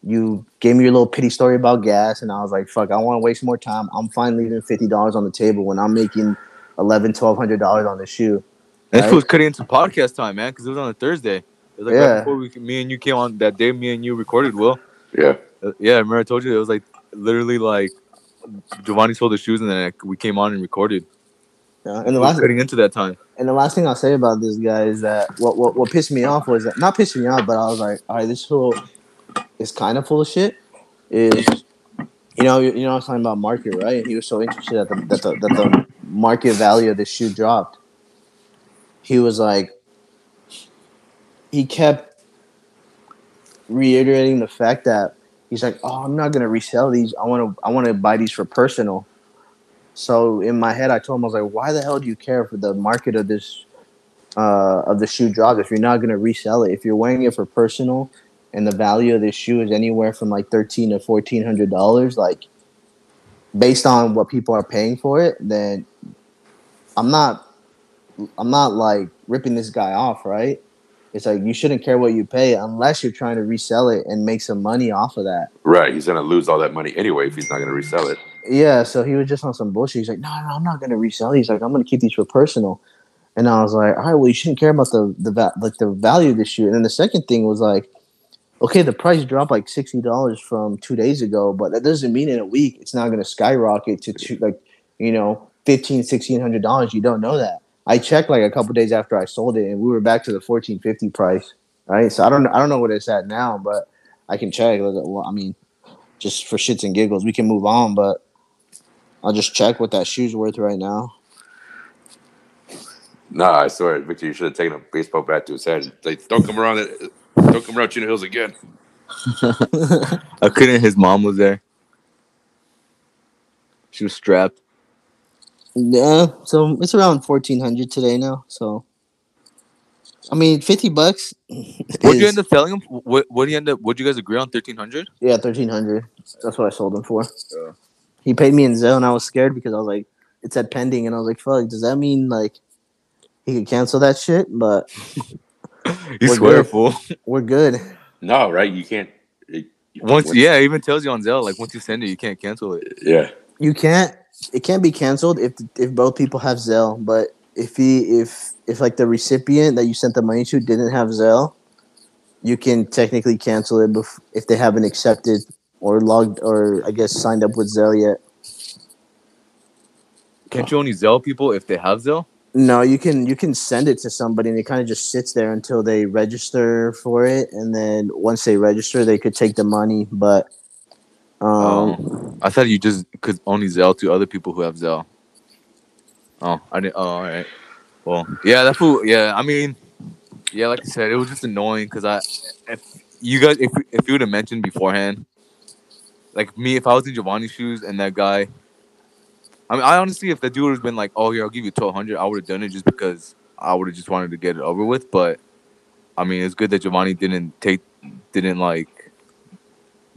you gave me your little pity story about gas, and I was like, fuck, I want to waste more time. I'm fine leaving fifty dollars on the table when I'm making eleven, twelve hundred dollars on the shoe. And Right. This was cutting into podcast time, man, because it was on a Thursday. It was like Yeah. right before we, me and you came on that day. Me and you recorded. Will, Yeah. Uh, yeah, remember I told you it was like literally like Giovanni sold the shoes, and then like, we came on and recorded. Yeah, and the last cutting into that time. and the last thing I'll say about this guy is that what what, what pissed me off was that not pissed me off, but I was like, all right, this fool is kind of full of shit. Is you know you, know I was talking about market right? And he was so interested that the that the, that the market value of the shoe dropped. He was like, he kept reiterating the fact that he's like, oh, I'm not gonna resell these. I want to I want to buy these for personal. So in my head, I told him I was like, "Why the hell do you care for the market of this uh, of the shoe drop if you're not going to resell it? If you're wearing it for personal, and the value of this shoe is anywhere from like thirteen to fourteen hundred dollars, like based on what people are paying for it, then I'm not I'm not like ripping this guy off, right? It's like you shouldn't care what you pay unless you're trying to resell it and make some money off of that. Right. He's gonna lose all that money anyway if he's not gonna resell it. Yeah, so he was just on some bullshit. He's like, no, no, I'm not gonna resell. these. like, I'm gonna keep these for personal. And I was like, all right, well, you shouldn't care about the the like the value of the shoe. And then the second thing was like, okay, the price dropped like sixty dollars from two days ago, but that doesn't mean in a week it's not gonna skyrocket to two, like you know fifteen, sixteen hundred dollars. You don't know that. I checked like a couple days after I sold it, and we were back to the fourteen fifty price. Right, so I don't I don't know what it's at now, but I can check. Well, I mean, just for shits and giggles, we can move on, but. I'll just check what that shoe's worth right now. Nah, I swear, Victor, you should have taken a baseball bat to his head. Like, don't come around it. Don't come around Chino Hills again. I couldn't. His mom was there. She was strapped. yeah, so it's around fourteen hundred today now. So, I mean, fifty bucks. What'd you end up selling him? What What do you end up? What'd you guys agree on? Thirteen hundred. Yeah, thirteen hundred. That's what I sold him for. Yeah. He paid me in Zelle, and I was scared because I was like, it said pending, and I was like, fuck, does that mean like he could cancel that shit? But You We're swear, good. fool. We're good. No, right? You can't. it- Once, yeah, it even tells you on Zelle, like once you send it, you can't cancel it. Yeah. You can't. It can't be canceled if if both people have Zelle. But if he if if like the recipient that you sent the money to didn't have Zelle, you can technically cancel it bef- if they haven't accepted or logged or I guess signed up with Zelle yet. Can't you only Zelle people if they have Zelle? No, you can you can send it to somebody and it kind of just sits there until they register for it, and then once they register, they could take the money. But um, Oh, I thought you just could only Zelle to other people who have Zelle. Oh, I didn't. Oh, all right. Well, yeah, that fool. Yeah, I mean, yeah, like I said, it was just annoying because I, if you guys, if if you would have mentioned beforehand, like me, if I was in Giovanni's shoes and that guy, I mean, I honestly, if the dude have been like, "Oh, here, I'll give you twelve hundred, I would have done it just because I would have just wanted to get it over with. But I mean, it's good that Giovanni didn't take, didn't like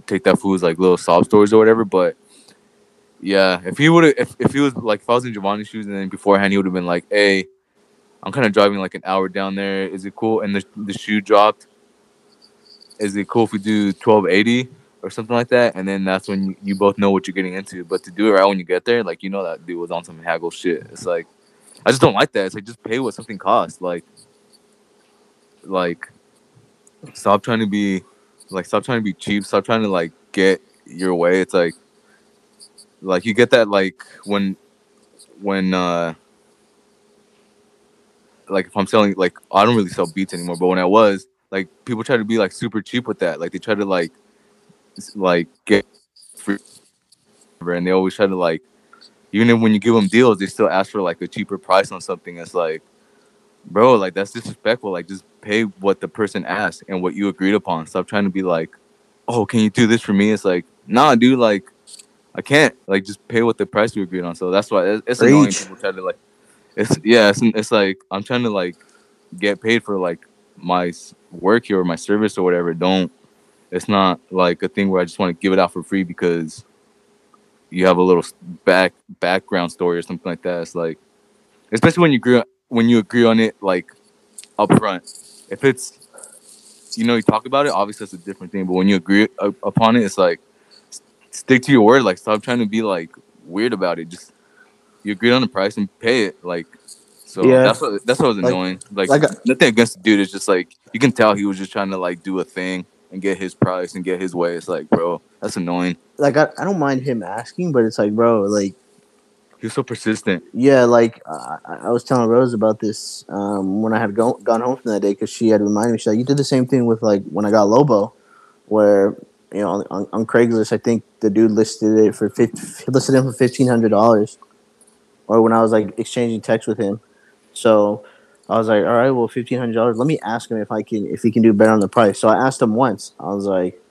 take that fool's like little sob stories or whatever. But yeah, if he would have, if, if he was like, if I was in Giovanni's shoes and then beforehand he would have been like, hey, I'm kind of driving like an hour down there. Is it cool? And the, the shoe dropped. Is it cool if we do 1280 or something like that? And then that's when you, you both know what you're getting into. But to do it right when you get there, like, you know, that dude was on some haggle shit. It's like, I just don't like that. It's like, just pay what something costs. Like, like, stop trying to be like stop trying to be cheap stop trying to like get your way it's like like you get that like when when uh like if i'm selling like i don't really sell beats anymore but when i was like people try to be like super cheap with that like they try to like like get free and they always try to like even when you give them deals they still ask for like a cheaper price on something it's like bro like that's disrespectful like just pay what the person asked and what you agreed upon. Stop trying to be like oh can you do this for me? It's like nah dude like i can't like just pay what the price we agreed on. So that's why it's, it's annoying people try to like it's yeah it's, it's like i'm trying to like get paid for like my work here or my service or whatever don't it's not like a thing where i just want to give it out for free because you have a little back background story or something like that. It's like especially when you agree when you agree on it like up front if it's you know you talk about it obviously that's a different thing but when you agree uh, upon it it's like stick to your word. Like stop trying to be like weird about it. Just you agreed on the price and pay it like so Yeah. that's what that's what was annoying. Like, like a- nothing against the dude it's just like you can tell he was just trying to like do a thing and get his price and get his way it's like bro that's annoying like I, I don't mind him asking, but it's like, bro, like was so persistent yeah, like I, I was telling Rose about this um, when I had go, gone home from that day because she had reminded me. She's like, you did the same thing with like when I got Lobo, where you know on, on Craigslist, I think the dude listed it for 50, listed him for fifteen hundred dollars, or when I was like exchanging texts with him. So I was like, all right, well, fifteen hundred dollars. Let me ask him if I can if he can do better on the price. So I asked him once. I was like,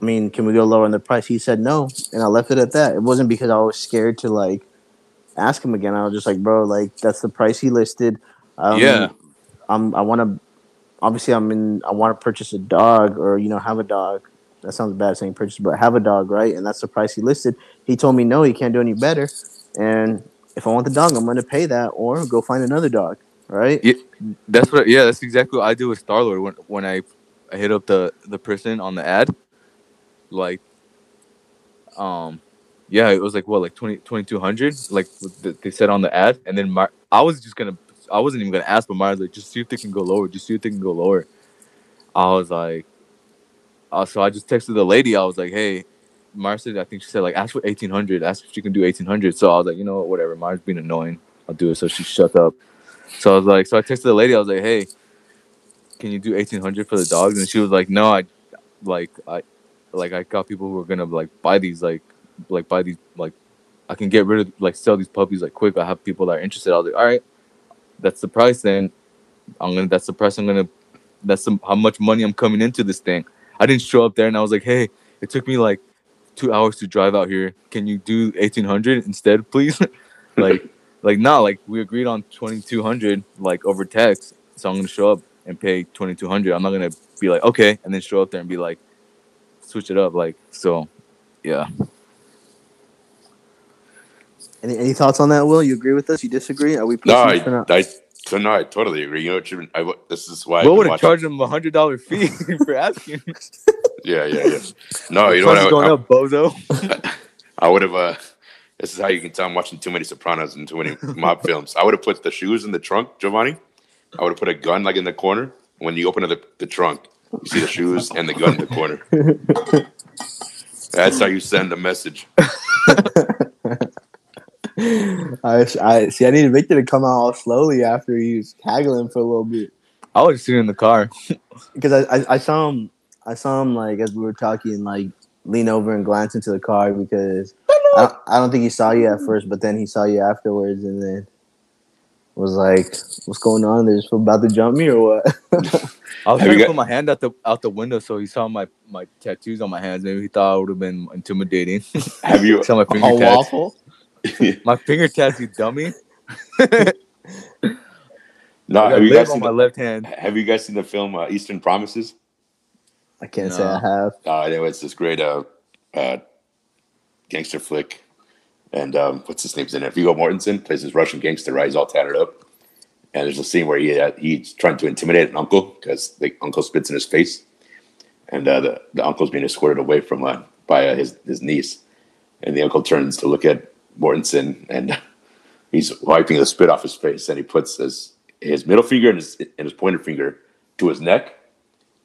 I mean, can we go lower on the price? He said no, and I left it at that. It wasn't because I was scared to like ask him again. I was just like, bro, like that's the price he listed. Um, Yeah. I'm. I want to. Obviously, I'm in. I want to purchase a dog, or you know, have a dog. That sounds bad saying purchase, but have a dog, right? And that's the price he listed. He told me no, he can't do any better. And if I want the dog, I'm going to pay that, or go find another dog, right? Yeah. That's what. Yeah, that's exactly what I do with Star Lord when when I, I hit up the the person on the ad, like, um, yeah, it was like what like 20, 2200 like they said on the ad, and then my I was just gonna I wasn't even gonna ask, but Mara's like just see if they can go lower, just see if they can go lower. I was like, uh, so I just texted the lady. I was like, hey. Mara said, I think she said like ask for eighteen hundred. Ask if she can do eighteen hundred. So I was like, you know what, whatever. Mara's being annoying. I'll do it. So she shut up. So I was like, so I texted the lady. I was like, hey, can you do eighteen hundred for the dogs? And she was like, no, I like I like I got people who are gonna like buy these like like buy these like I can get rid of like sell these puppies like quick. I have people that are interested. I was like, all right, that's the price. Then I'm gonna that's the price I'm gonna that's some, how much money I'm coming into this thing. I didn't show up there and I was like, hey, it took me like two hours to drive out here. Can you do eighteen hundred instead, please? like like no, like we agreed on twenty two hundred like over text. So I'm gonna show up and pay twenty two hundred. I'm not gonna be like okay, and then show up there and be like switch it up. Like so, yeah. Any, any thoughts on that, Will? You agree with us? You disagree? Are we No, pussies I, for not? I So no, I totally agree. You know, what you- I, w- this is why. I've What would have charged him a hundred dollar fee for asking? Yeah, yeah, yeah. No, you know what? I, is going I, up, bozo. I would have. Uh, this is how you can tell I'm watching too many Sopranos and too many mob films. I would have put the shoes in the trunk, Giovanni. I would have put a gun like in the corner. When you open the, the trunk, you see the shoes and the gun in the corner. That's how you send a message. I, I see. I need Victor to come out all slowly after he was haggling for a little bit I was sitting in the car. because I, I, I saw him. I saw him like as we were talking, like lean over and glance into the car because I, don't- I don't think he saw you at first, but then he saw you afterwards, and then was like, "What's going on? They're just about to jump me or what?" I was Have trying you to put my hand out the out the window so he saw my my tattoos on my hands. Maybe he thought I would have been intimidating. Have you? saw my finger a tats. waffle. My finger tats, you dummy. no, I have you lip guys on seen my the, left hand. Have you guys seen the film uh, Eastern Promises? I can't say I have. Uh, anyway, it's this great uh, uh, gangster flick, and um, what's his name's in it? Viggo Mortensen plays this Russian gangster. Right, he's all tattered up, and there's a scene where he uh, he's trying to intimidate an uncle because the uncle spits in his face, and uh, the the uncle's being escorted away from uh, by uh, his his niece, and the uncle turns to look at Mortensen, and he's wiping the spit off his face, and he puts his his middle finger and his and his pointer finger to his neck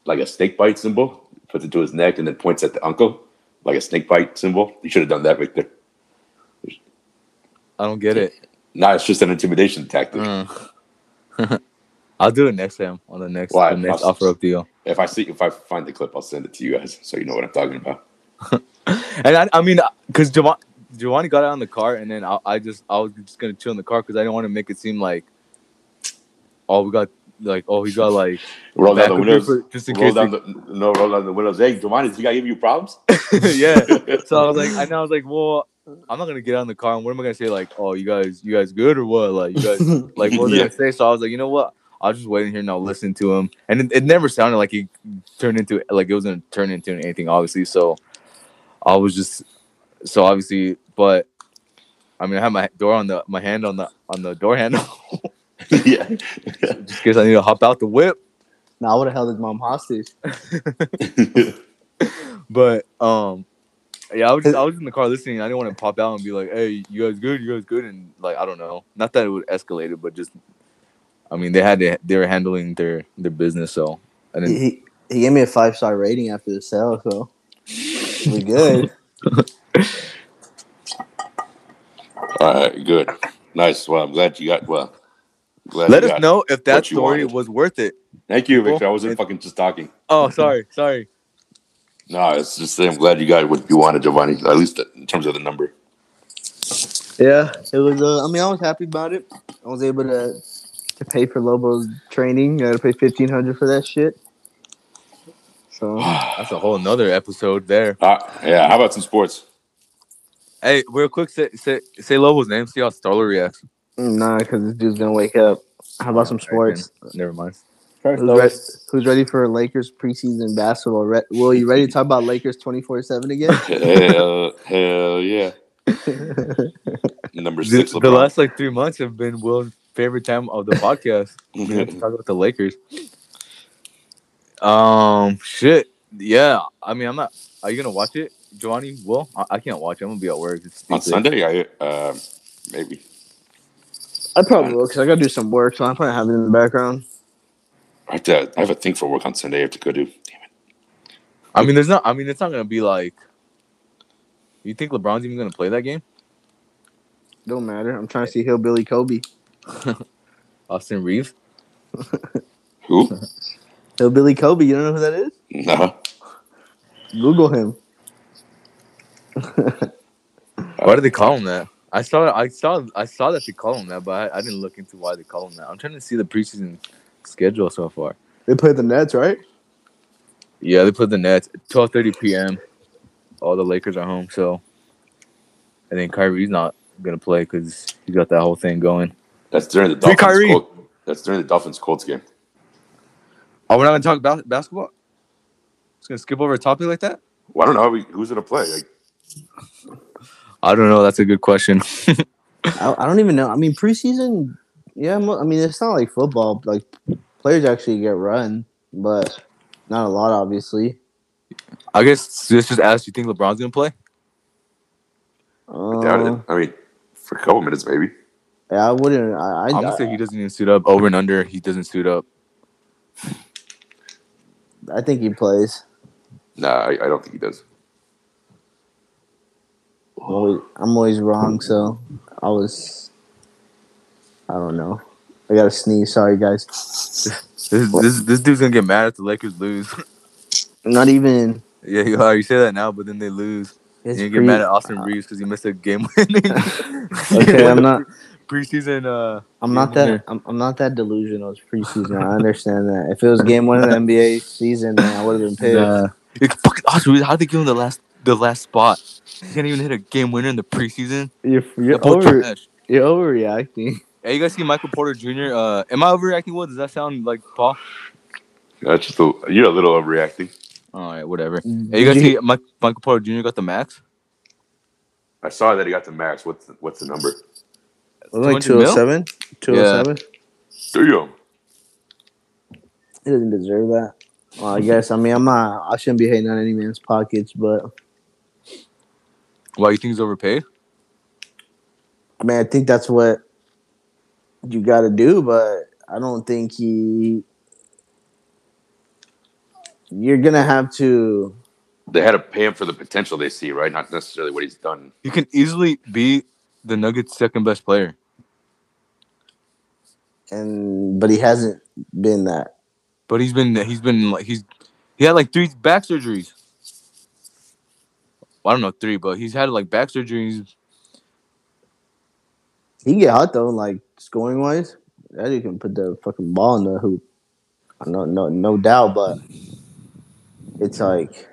like a snake bite symbol, puts it to his neck, and then points at the uncle like a snake bite symbol. You should have done that, Victor. I don't get it. No, it's just an intimidation tactic. Uh. I'll do it next time on the next Why? the next I'll- offer up deal. If I see, if I find the clip, I'll send it to you guys so you know what I'm talking about. And I, I mean, because Giovanni, Giovanni got out in the car, and then I, I just I was just gonna chill in the car because I didn't want to make it seem like, oh, we got like, oh, he got like Roll down the windows. just in roll case. down the, no, roll down the windows. Hey, does he got give you problems? yeah. So I was like, and I was like, well, I'm not gonna get out in the car, and what am I gonna say? Like, oh, you guys, you guys good or what? Like, you guys, like, what are they Yeah. gonna say? So I was like, you know what? I'll just wait in here and I'll listen to him. And it, it never sounded like he turned into like it was gonna turn into anything, obviously. So I was just so obviously, but I mean, I had my door on the my hand on the on the door handle yeah. just in case I need to hop out the whip. No, I would have held his mom hostage. But um, yeah, I was just, I was in the car listening. I didn't want to pop out and be like, "Hey, you guys good? You guys good?" And like, I don't know. Not that it would escalate it, but just, I mean, they had to, they were handling their their business. So, and then He, he he gave me a five star rating after the sale, so we good. All right, good, nice. Well, I'm glad you got. Well, glad let us know if that story wanted. was worth it. Thank you, Victor. I wasn't It- fucking just talking. Oh, sorry, sorry. No, it's just I'm glad you got what you wanted, Giovanni. At least in terms of the number. Yeah, it was. Uh, I mean, I was happy about it. I was able to to pay for Lobo's training. You got to pay fifteen hundred for that shit. So That's a whole nother episode there. Uh, yeah. How about some sports? Hey, real quick, say say say Lobo's name. See how Star Lord reacts. Nah, because this dude's gonna wake up. How about some sports? Never mind. Who's, re- who's ready for Lakers preseason basketball? Re- Will you ready to talk about Lakers twenty four seven again? hell, hell yeah. Number The, six. the LeBron. last like three months have been Will's favorite time of the podcast. To talk about the Lakers. Um, shit. Yeah, I mean, I'm not. Are you gonna watch it, Giovanni? Will I, I can't watch it. I'm gonna be at work. It's On. Sunday, I uh, maybe. I probably will because I gotta do some work, so I'm probably have it in the background. I have to. I have a thing for work on Sunday. I have to go do. Damn it. I mean, there's not. I mean, it's not gonna be like. You think LeBron's even gonna play that game? Don't matter. I'm trying to see Hillbilly Kobe. Austin Reaves. Who? Hillbilly Kobe. You don't know who that is? No. Google him. Why do they call him that? I saw. I saw. I saw that they call him that, but I, I didn't look into why they call him that. I'm trying to see the preseason schedule so far. They play the Nets, right? Yeah, they play the Nets 12:30 p.m. All the Lakers are home, so and then Kyrie's not gonna play because he got that whole thing going. That's during the Free Dolphins. Kyrie. Colt, that's during the Dolphins Colts game. Oh, we're not gonna talk about basketball. Just gonna skip over a topic like that. Well, I don't know how we, who's gonna play. Like, I don't know. That's a good question. I, I don't even know. I mean, preseason Yeah, I mean it's not like football. Like players actually get run, but not a lot, obviously. I guess let's just ask. You think LeBron's gonna play? I doubt Uh, it. I mean, for a couple minutes maybe. yeah, I wouldn't. I, I, I'm gonna say he doesn't even suit up. Over and under, he doesn't suit up. I think he plays. Nah, I, I don't think he does. I'm always, I'm always wrong, so I was. I don't know. I gotta sneeze. Sorry, guys. This this this dude's gonna get mad if the Lakers lose. Not even. yeah, you are. You say that now, but then they lose. You get pre- mad at Austin Reaves because he missed a game winning. Okay, I'm not. preseason. Uh, I'm not that. I'm, I'm not that delusional. It's preseason. I understand that. If it was game one of the NBA season, then I would have been pissed. Nah. It's fucking Austin Reaves. How'd they give him the last the last spot? He can't even hit a game winner in the preseason. You're you're, over, trash. you're overreacting. Hey, you guys see Michael Porter Jr. Uh, am I overreacting? What does that sound like, Paul? That's just a, you're a little overreacting. All right, whatever. Hey, you guys see Mike, Michael Porter Jr. got the max? I saw that he got the max. What's the, what's the number? Was it like 200 mil? 207? 207? Damn. He doesn't deserve that. Well, I guess. I mean, I'm not. I shouldn't be hating on any man's pockets, but Why you think he's overpaid? I mean, I think that's what you got to do. But I don't think he. You're gonna have to. They had to pay him for the potential they see, right? Not necessarily what he's done. He can easily be the Nuggets' second best player. And but he hasn't been that. But he's been he's been like he's he had like three back surgeries. Well, I don't know three, but he's had like back surgeries. He can get hot though, like scoring wise. That dude can put the fucking ball in the hoop. No, no, no doubt. But it's like,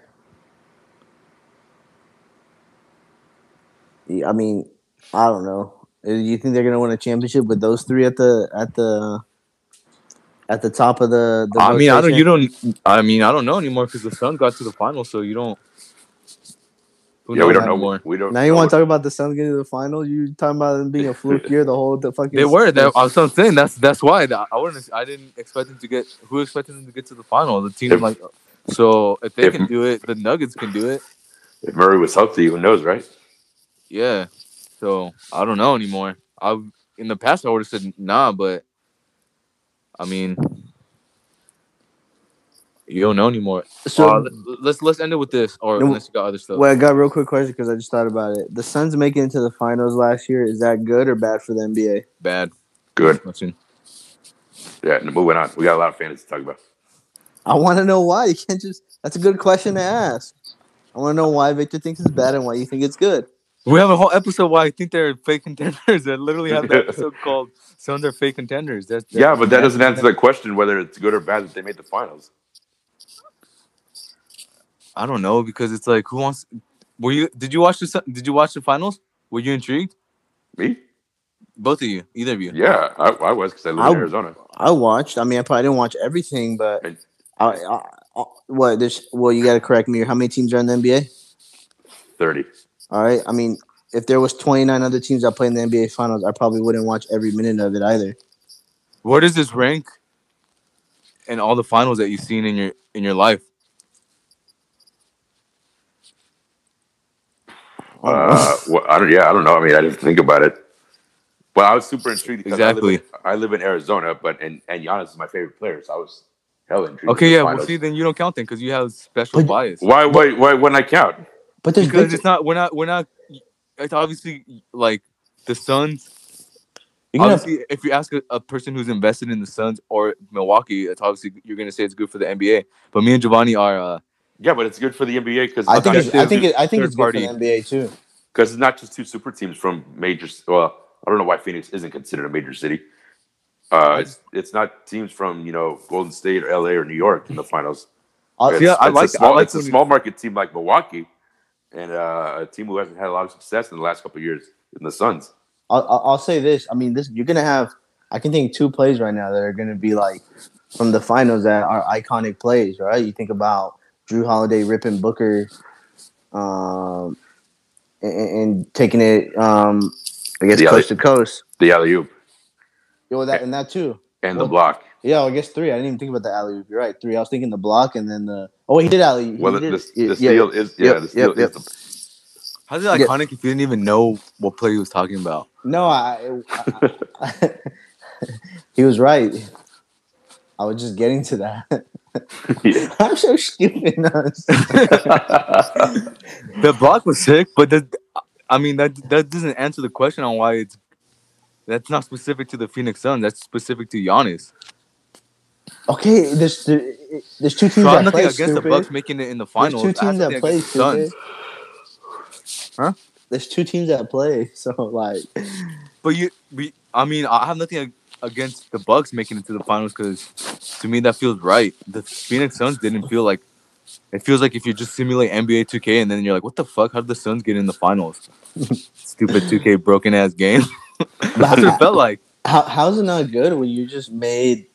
I mean, I don't know. Uh, You think they're gonna win a championship with those three at the at the at the top of the? the I mean, I don't. You don't. I mean, I don't know anymore because the Suns got to the final, so you don't. Who Yeah, we don't know. anymore. We don't. Now you want to talk about the Suns getting to the final? You talking about them being a fluke year the whole the fucking? They were. That, I was saying that's that's why that I wouldn't. I didn't expect them to get. Who expected them to get to the final? The team If- like. So if they if- can do it, the Nuggets can do it. If Murray was healthy, who knows, right? Yeah. So I don't know anymore. I in the past I would have said nah, but I mean, you don't know anymore. So Uh, let- let's let's end it with this, or No, unless you got other stuff. Well, I got a real quick question because I just thought about it. The Suns making it to the finals last year is that good or bad for the NBA? Bad. Good. Listen. Yeah. and Moving on. We got a lot of fans to talk about. I want to know why. You can't just. That's a good question to ask. I want to know why Victor thinks it's bad and why you think it's good. We have a whole episode why I think they're fake contenders. That literally have an episode called "Suns are fake contenders." That's, that's Yeah, but that doesn't answer the question whether it's good or bad that they made the finals. I don't know because it's like who wants. Were you? Did you watch the? Did you watch the finals? Were you intrigued? Me? Both of you, either of you. Yeah, I, I was because I live I- in Arizona. I watched. I mean, I probably didn't watch everything, but And- I, I, I, what? There's well, you got to correct me. How many teams are in the NBA? Thirty. All right. I mean, if there was 29 other teams that play in the NBA finals, I probably wouldn't watch every minute of it either. Where does this rank in all the finals that you've seen in your in your life? Uh, well, I don't. Yeah, I don't know. I mean, I didn't think about it. But I was super intrigued Exactly. I, live in, I live in Arizona, but and and Giannis is my favorite player, so I was hella intrigued. Okay, yeah. Well, finals. see, then you don't count then because you have special But- bias. Why? Why? Why wouldn't I count? but there's Because big, it's not. We're not. We're not. It's obviously like the Suns. you're gonna, Obviously, if you ask a, a person who's invested in the Suns or Milwaukee, it's obviously you're gonna say it's good for the NBA. But me and Giovanni are. uh Yeah, but it's good for the NBA because I think it's, I think it, I think third it's good for the NBA too. because it's not just two super teams from major. Well, I don't know why Phoenix isn't considered a major city. Uh, it's it's not teams from you know Golden State or LA or New York in the finals. I'll- It's, Yeah, I it's like- a small, I like it's a small market team like Milwaukee, and uh, a team who hasn't had a lot of success in the last couple of years in the Suns. I'll, I'll I'll say this. I mean, this you're gonna have. I can think two plays right now that are gonna be like from the finals that are iconic plays. Right? You think about Jrue Holiday ripping Booker, um, and, and taking it. Um, I guess The coast to coast. The alley oop. Yo, that and that too. and Well, the block. Yeah, well, I guess three. I didn't even think about the alley oop. You're right, three. I was thinking the block and then the. Oh, he did alley. Well, the, did, the, yeah, the steal is yeah, Yep, the steal yep, is yep. the How's it Yeah. iconic if you didn't even know what play he was talking about? No, I, I- I- he was right. I was just getting to that. Yeah. I'm so stupid. The block was sick, but that, I mean that that doesn't answer the question on why it's that's not specific to the Phoenix Suns. That's specific to Giannis. okay, there's there's two teams So I that nothing against the. Bucks making it in the There's finals. two teams that play Suns. Huh? There's two teams that play, so like, But you, we, I mean, I have nothing against the Bucks making it to the finals because to me that feels right. The Phoenix Suns didn't feel like it feels like if you just simulate NBA 2K and then you're like, what the fuck? How did the Suns get in the finals? Stupid 2K broken ass game. That's what it felt like. how how's it not good when you just made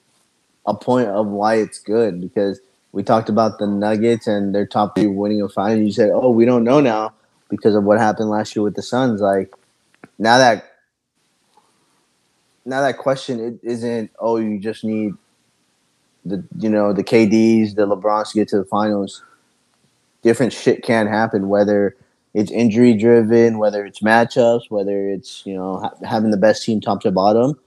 a point of why it's good? Because we talked about the Nuggets and their top three winning a final. You said, "Oh, we don't know now because of what happened last year with the Suns." Like now that now that question it isn't. Oh, you just need the you know the KDs, the LeBrons to get to the finals. Different shit can happen whether it's injury driven, whether it's matchups, whether it's you know ha- having the best team top to bottom.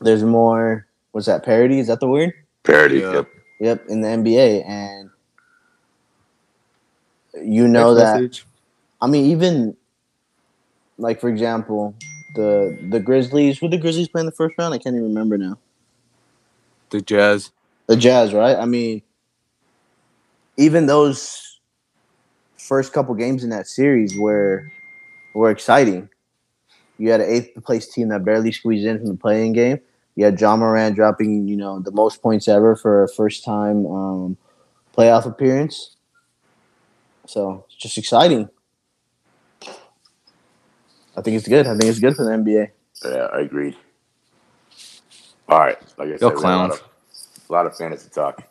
There's more. What's that? Parity? Is that the word? Parody. Yeah. Yep. Yep, in the NBA, and you know Next that. message. I mean, even like for example, the the Grizzlies. Who the Grizzlies play in the first round? I can't even remember now. the Jazz. The Jazz, right? I mean, even those first couple games in that series were were exciting. You had an eighth place team that barely squeezed in from the play-in game. You had Ja Morant dropping, you know, the most points ever for a first time um, playoff appearance. So it's just exciting. I think it's good. I think it's good for the NBA. Yeah, I agreed. All right, like I said, Yo, we had a lot clowns. of, a lot of fantasy talk.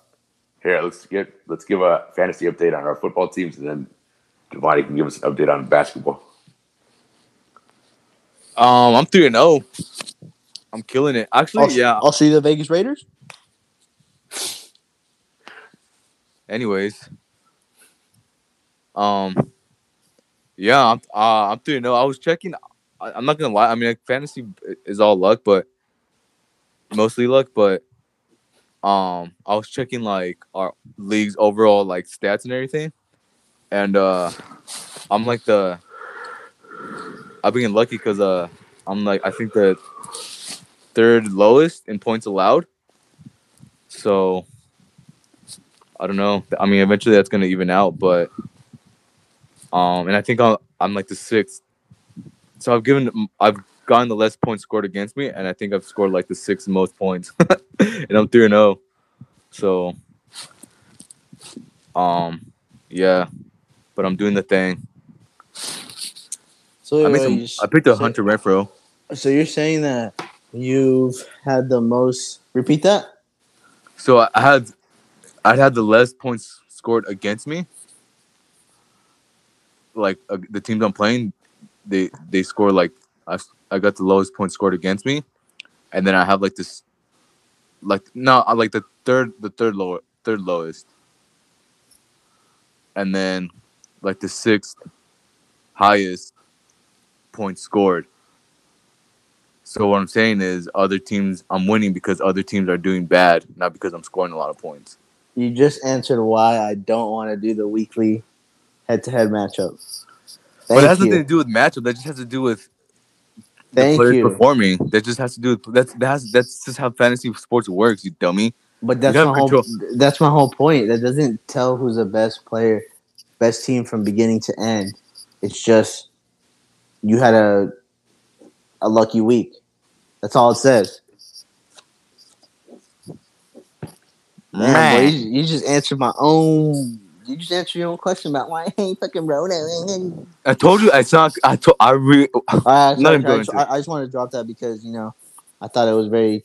Here, let's get let's give a fantasy update on our football teams, and then Devontae can give us an update on basketball. Um, I'm three and zero. I'm killing it. Actually, Also, yeah. I'll see the Vegas Raiders. Anyways, um, yeah, I'm uh, I'm three zero. I was checking. I, I'm not gonna lie. I mean, like, fantasy is all luck, but mostly luck. But um, I was checking like our league's overall like stats and everything, and uh, I'm like the. I've been lucky because uh, I'm like I think the third lowest in points allowed. So I don't know. I mean, eventually that's gonna even out, but um, and I think I'm, I'm like the sixth. So I've given, I've gotten the less points scored against me, and I think I've scored like the sixth most points, and I'm three and zero. So, um, yeah, but I'm doing the thing. So I wait, some. I picked up so- Hunter Renfrow. So you're saying that you've had the most? Repeat that. So I had, I had the less points scored against me. Like uh, the teams I'm playing, they they score like I I got the lowest points scored against me, and then I have like this, like no, I like the third the third lower third lowest, and then like the sixth highest points scored. So what I'm saying is, other teams I'm winning because other teams are doing bad, not because I'm scoring a lot of points. You just answered why I don't want to do the weekly head-to-head matchup. but Thank it has you. nothing to do with matchup. That just has to do with the Thank players you. performing. That just has to do with that's that has, that's just how fantasy sports works. You dummy. But that's have my whole. control. That's my whole point. That doesn't tell who's the best player, best team from beginning to end. It's just you had a a lucky week. That's all it says. Man, boy, you, you just answered my own. You just answered your own question about why I ain't fucking wrote it. I told you. It's not. I told. I re. I, Not even I, going just, to. I, I just wanted to drop that because you know I thought it was very.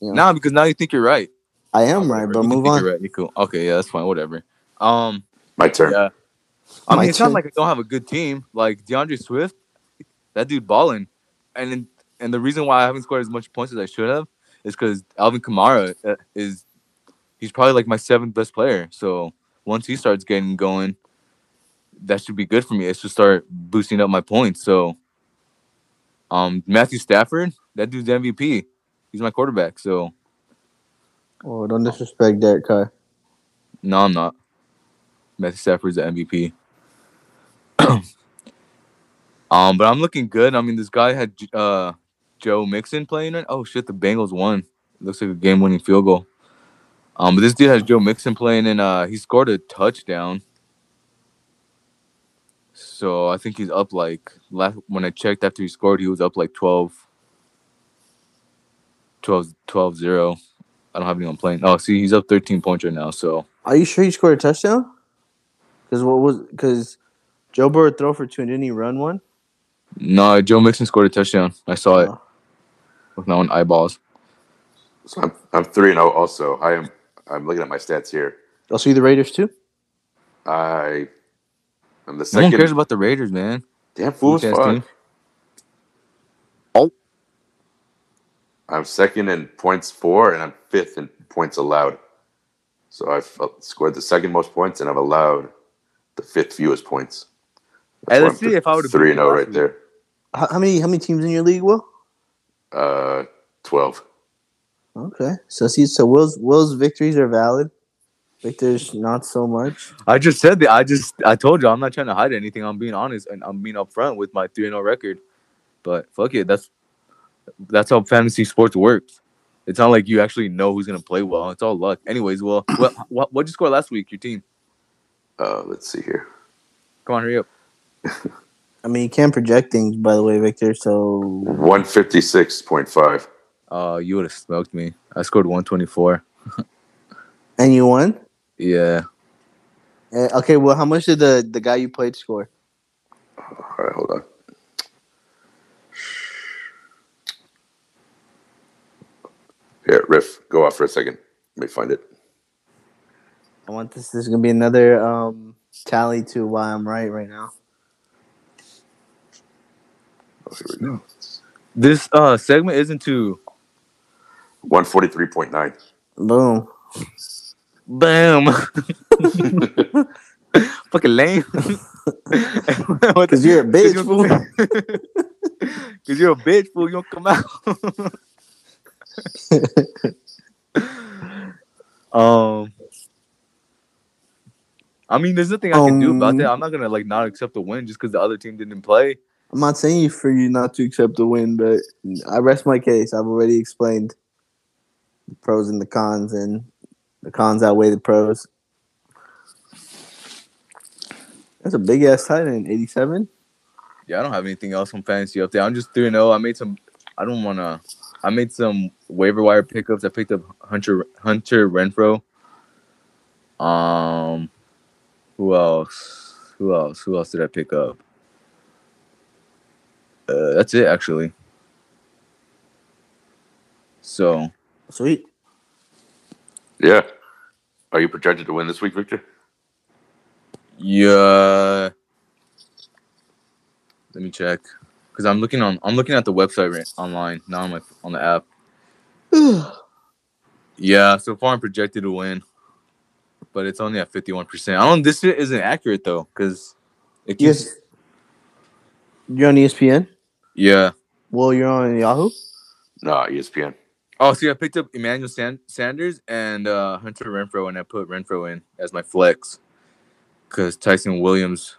You know, Now because now you think you're right. I am right, but You move on. You're right. You're cool. Okay, yeah, that's fine. Whatever. Um. My turn. Yeah. I My mean, it's not like I don't have a good team. Like D'Andre Swift, that dude balling, and then and the reason why I haven't scored as much points as I should have is because Alvin Kamara uh, is he's probably like my seventh best player. So once he starts getting going, that should be good for me. It should start boosting up my points. So, um, Matthew Stafford, that dude's MVP. He's my quarterback. So Oh, don't disrespect Derek Carr. no, I'm not. Matthew Stafford's the MVP. um, but I'm looking good. I mean, this guy had uh Joe Mixon playing it. Oh shit, the Bengals won. looks like a game-winning field goal. Um, but this dude has Joe Mixon playing, and uh, he scored a touchdown. So I think he's up like last when I checked after he scored, he was up like 12 12 12 0. I don't have anyone playing. Oh, see, he's up 13 points right now. So Are you sure he scored a touchdown? Because what was because Joe Burrow throw for two and didn't he run one? no, Joe Mixon scored a touchdown. I saw it Oh. with my own eyeballs. So I'm I'm three and zero. Also, I am. I'm looking at my stats here. I'll see the Raiders too? I am the No one second. cares about the Raiders, man. damn fool as fuck. Oh. I'm second in points four, and I'm fifth in points allowed. So I've uh, scored the second most points, and I've allowed the fifth fewest points. Hey, let's I'm see if I would've three and zero right week. there. How, how many how many teams in your league, Will? Uh, twelve. Okay, so see, so Will's Will's victories are valid. Victor's not so much. I just said that. I just I told you I'm not trying to hide anything. I'm being honest and I'm being upfront with my 3 0 record. But fuck it, that's that's how fantasy sports works. It's not like you actually know who's gonna play well. It's all luck. Anyways, well, what what what'd you score last week? Your team? Uh, let's see here. Come on, hurry up. I mean, you can't project things, by the way, Victor. So One fifty six point five. Uh, you would have smoked me. I scored 124. and you won. Yeah, Eh, okay, well, how much did the the guy you played score? All right, hold on. Here, Riff, go off for a second. Let me find it. I want this. This is gonna be another um tally to why I'm right right now. Oh, here we go. this uh segment isn't too. One forty three point nine. Boom. Boom. Fucking lame. Because you're a bitch, fool. Because you're a bitch, fool. You don't come out. um, I mean, there's nothing I can do about Um, that. I'm not gonna like not accept the win just because the other team didn't play. I'm not saying for you not to accept the win, but I rest my case. I've already explained the pros and the cons, and the cons outweigh the pros. That's a big ass tight end, 87. Yeah, I don't have anything else on fantasy up there. I'm just 3 0. I made some, I don't want to, I made some waiver wire pickups. I picked up Hunter Hunter Renfrow. Um, who else? Who else? Who else did I pick up? Uh, that's it, actually. So, Sweet. Yeah. Are you projected to win this week, Victor? yeah. Let me check. Because I'm looking on, I'm looking at the website right online, not on my on the app. Yeah, so far I'm projected to win, but it's only at fifty one percent. I don't. This shit isn't accurate though, because it keeps. yes. You're on ESPN? Yeah. Well, you're on Yahoo? No, ESPN. Oh, see, I picked up Emmanuel San- Sanders and uh, Hunter Renfrow, and I put Renfrow in as my flex, because Ty'Son Williams,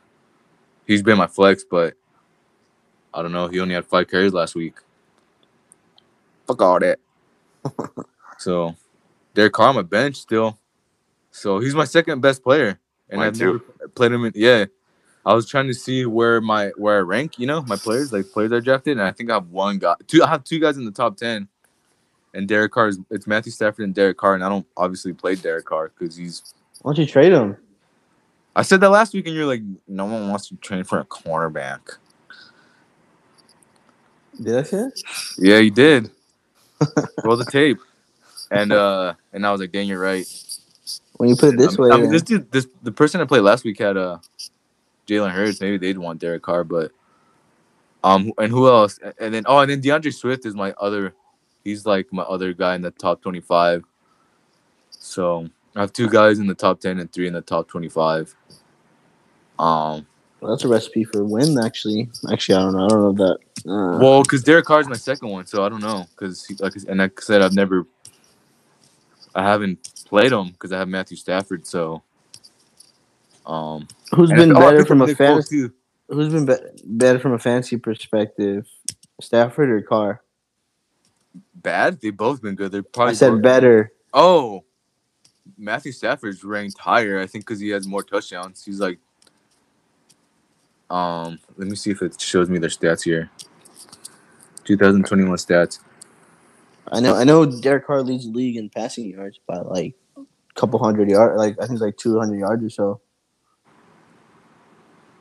he's been my flex, but I don't know. He only had five carries last week. Fuck all that. so, Derek Carr on my bench still. So he's my second best player, and Mine I've never played him. In, yeah, I was trying to see where my where I rank. You know, my players like players I drafted, and I think I have one guy. Two. I have two guys in the top ten, and Derek Carr is it's Matthew Stafford and Derek Carr, and I don't obviously play Derek Carr because he's. Why don't you trade him? I said that last week, and you're like, no one wants to train for a cornerback. Did I say that? Yeah, you did. Roll the tape, and uh, and I was like, dang, you're right. When you put it this I mean, way, I mean, then- this dude, this the person I played last week had uh, Jalen Hurts. Maybe they'd want Derek Carr, but Um, and who else? And then oh, and then D'Andre Swift is my other. He's like my other guy in the top twenty-five. So I have two guys in the top ten and three in the top twenty-five. Um, Well, that's a recipe for a win. Actually, actually, I don't know. I don't know that. Uh, well, because Derek Carr is my second one, so I don't know. Because like, and like I said, I've never. I haven't played him because I have Matthew Stafford. So. Um, who's been oh, better from a fantasy? Who's been be- better from a fantasy perspective, Stafford or Carr? Bad? They've both been good. They're probably I said both- better. Oh, Matthew Stafford's ranked higher. I think because he has more touchdowns. He's like, um, let me see if it shows me their stats here. 2021 stats. I know. I know. Derek Carr leads the league in passing yards by like a couple hundred yards. Like I think it's like two hundred yards or so.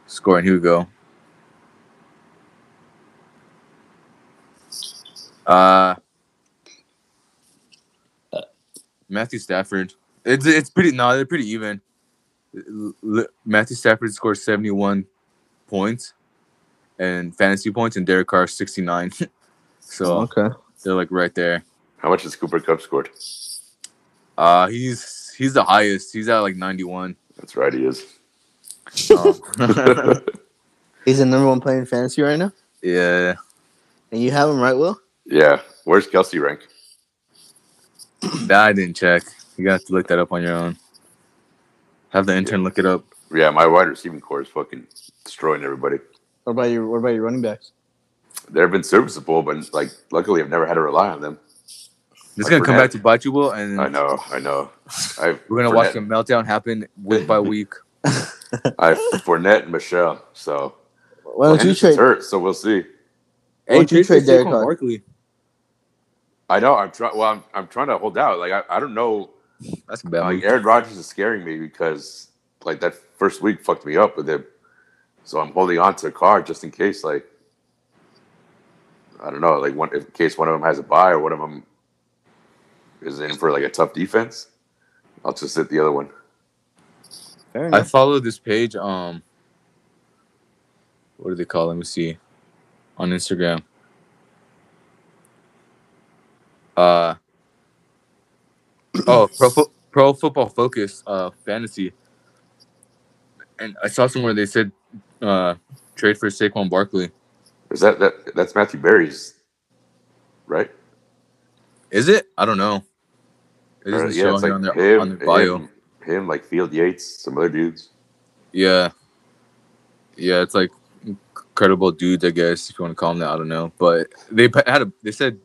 Scoring. Here we go. Uh, Matthew Stafford. It's it's pretty. No, they're pretty even. L- L- Matthew Stafford scored 71 points and fantasy points, and Derek Carr 69. so okay. they're like right there. How much has Cooper Kupp scored? Uh, he's he's the highest. He's at like 91. That's right, he is. Um, He's the number one player in fantasy right now, yeah. and you have him right, Will. yeah. Where's Kelce rank? That I didn't check. You got to look that up on your own. Have the intern look it up. Yeah, my wide receiving corps is fucking destroying everybody. What about your What about your running backs? They've been serviceable, but like luckily I've never had to rely on them. It's Like gonna come Fournette. back to bite you, Will, and I know, I know. I we're gonna watch Fournette- the meltdown happen week by week. I have Fournette and Michel. So Why don't you Henderson's trade? hurt, so we'll see. Hey, Why'd you trade trade Derek Barkley. I know. I'm trying. Well, I'm, I'm trying to hold out. Like I, I don't know. That's bad Like. Aaron Rodgers is scaring me because like that first week fucked me up with him. So I'm holding on to a Carr just in case. Like I don't know. Like one in case one of them has a bye or one of them is in for like a tough defense. I'll just hit the other one. I follow this page. Um, what do they call? Let me see. On Instagram. Uh. Oh, pro Fo- pro football focus. Uh, fantasy. And I saw somewhere they said, uh, trade for Saquon Barkley. Is that that that's Matthew Berry's, right? Is it? I don't know. It Or, doesn't show here on their on their bio. him, him, like Field Yates, some other dudes. Yeah. Yeah, it's like incredible dudes, I guess, if you want to call them that. I don't know. But they had a they said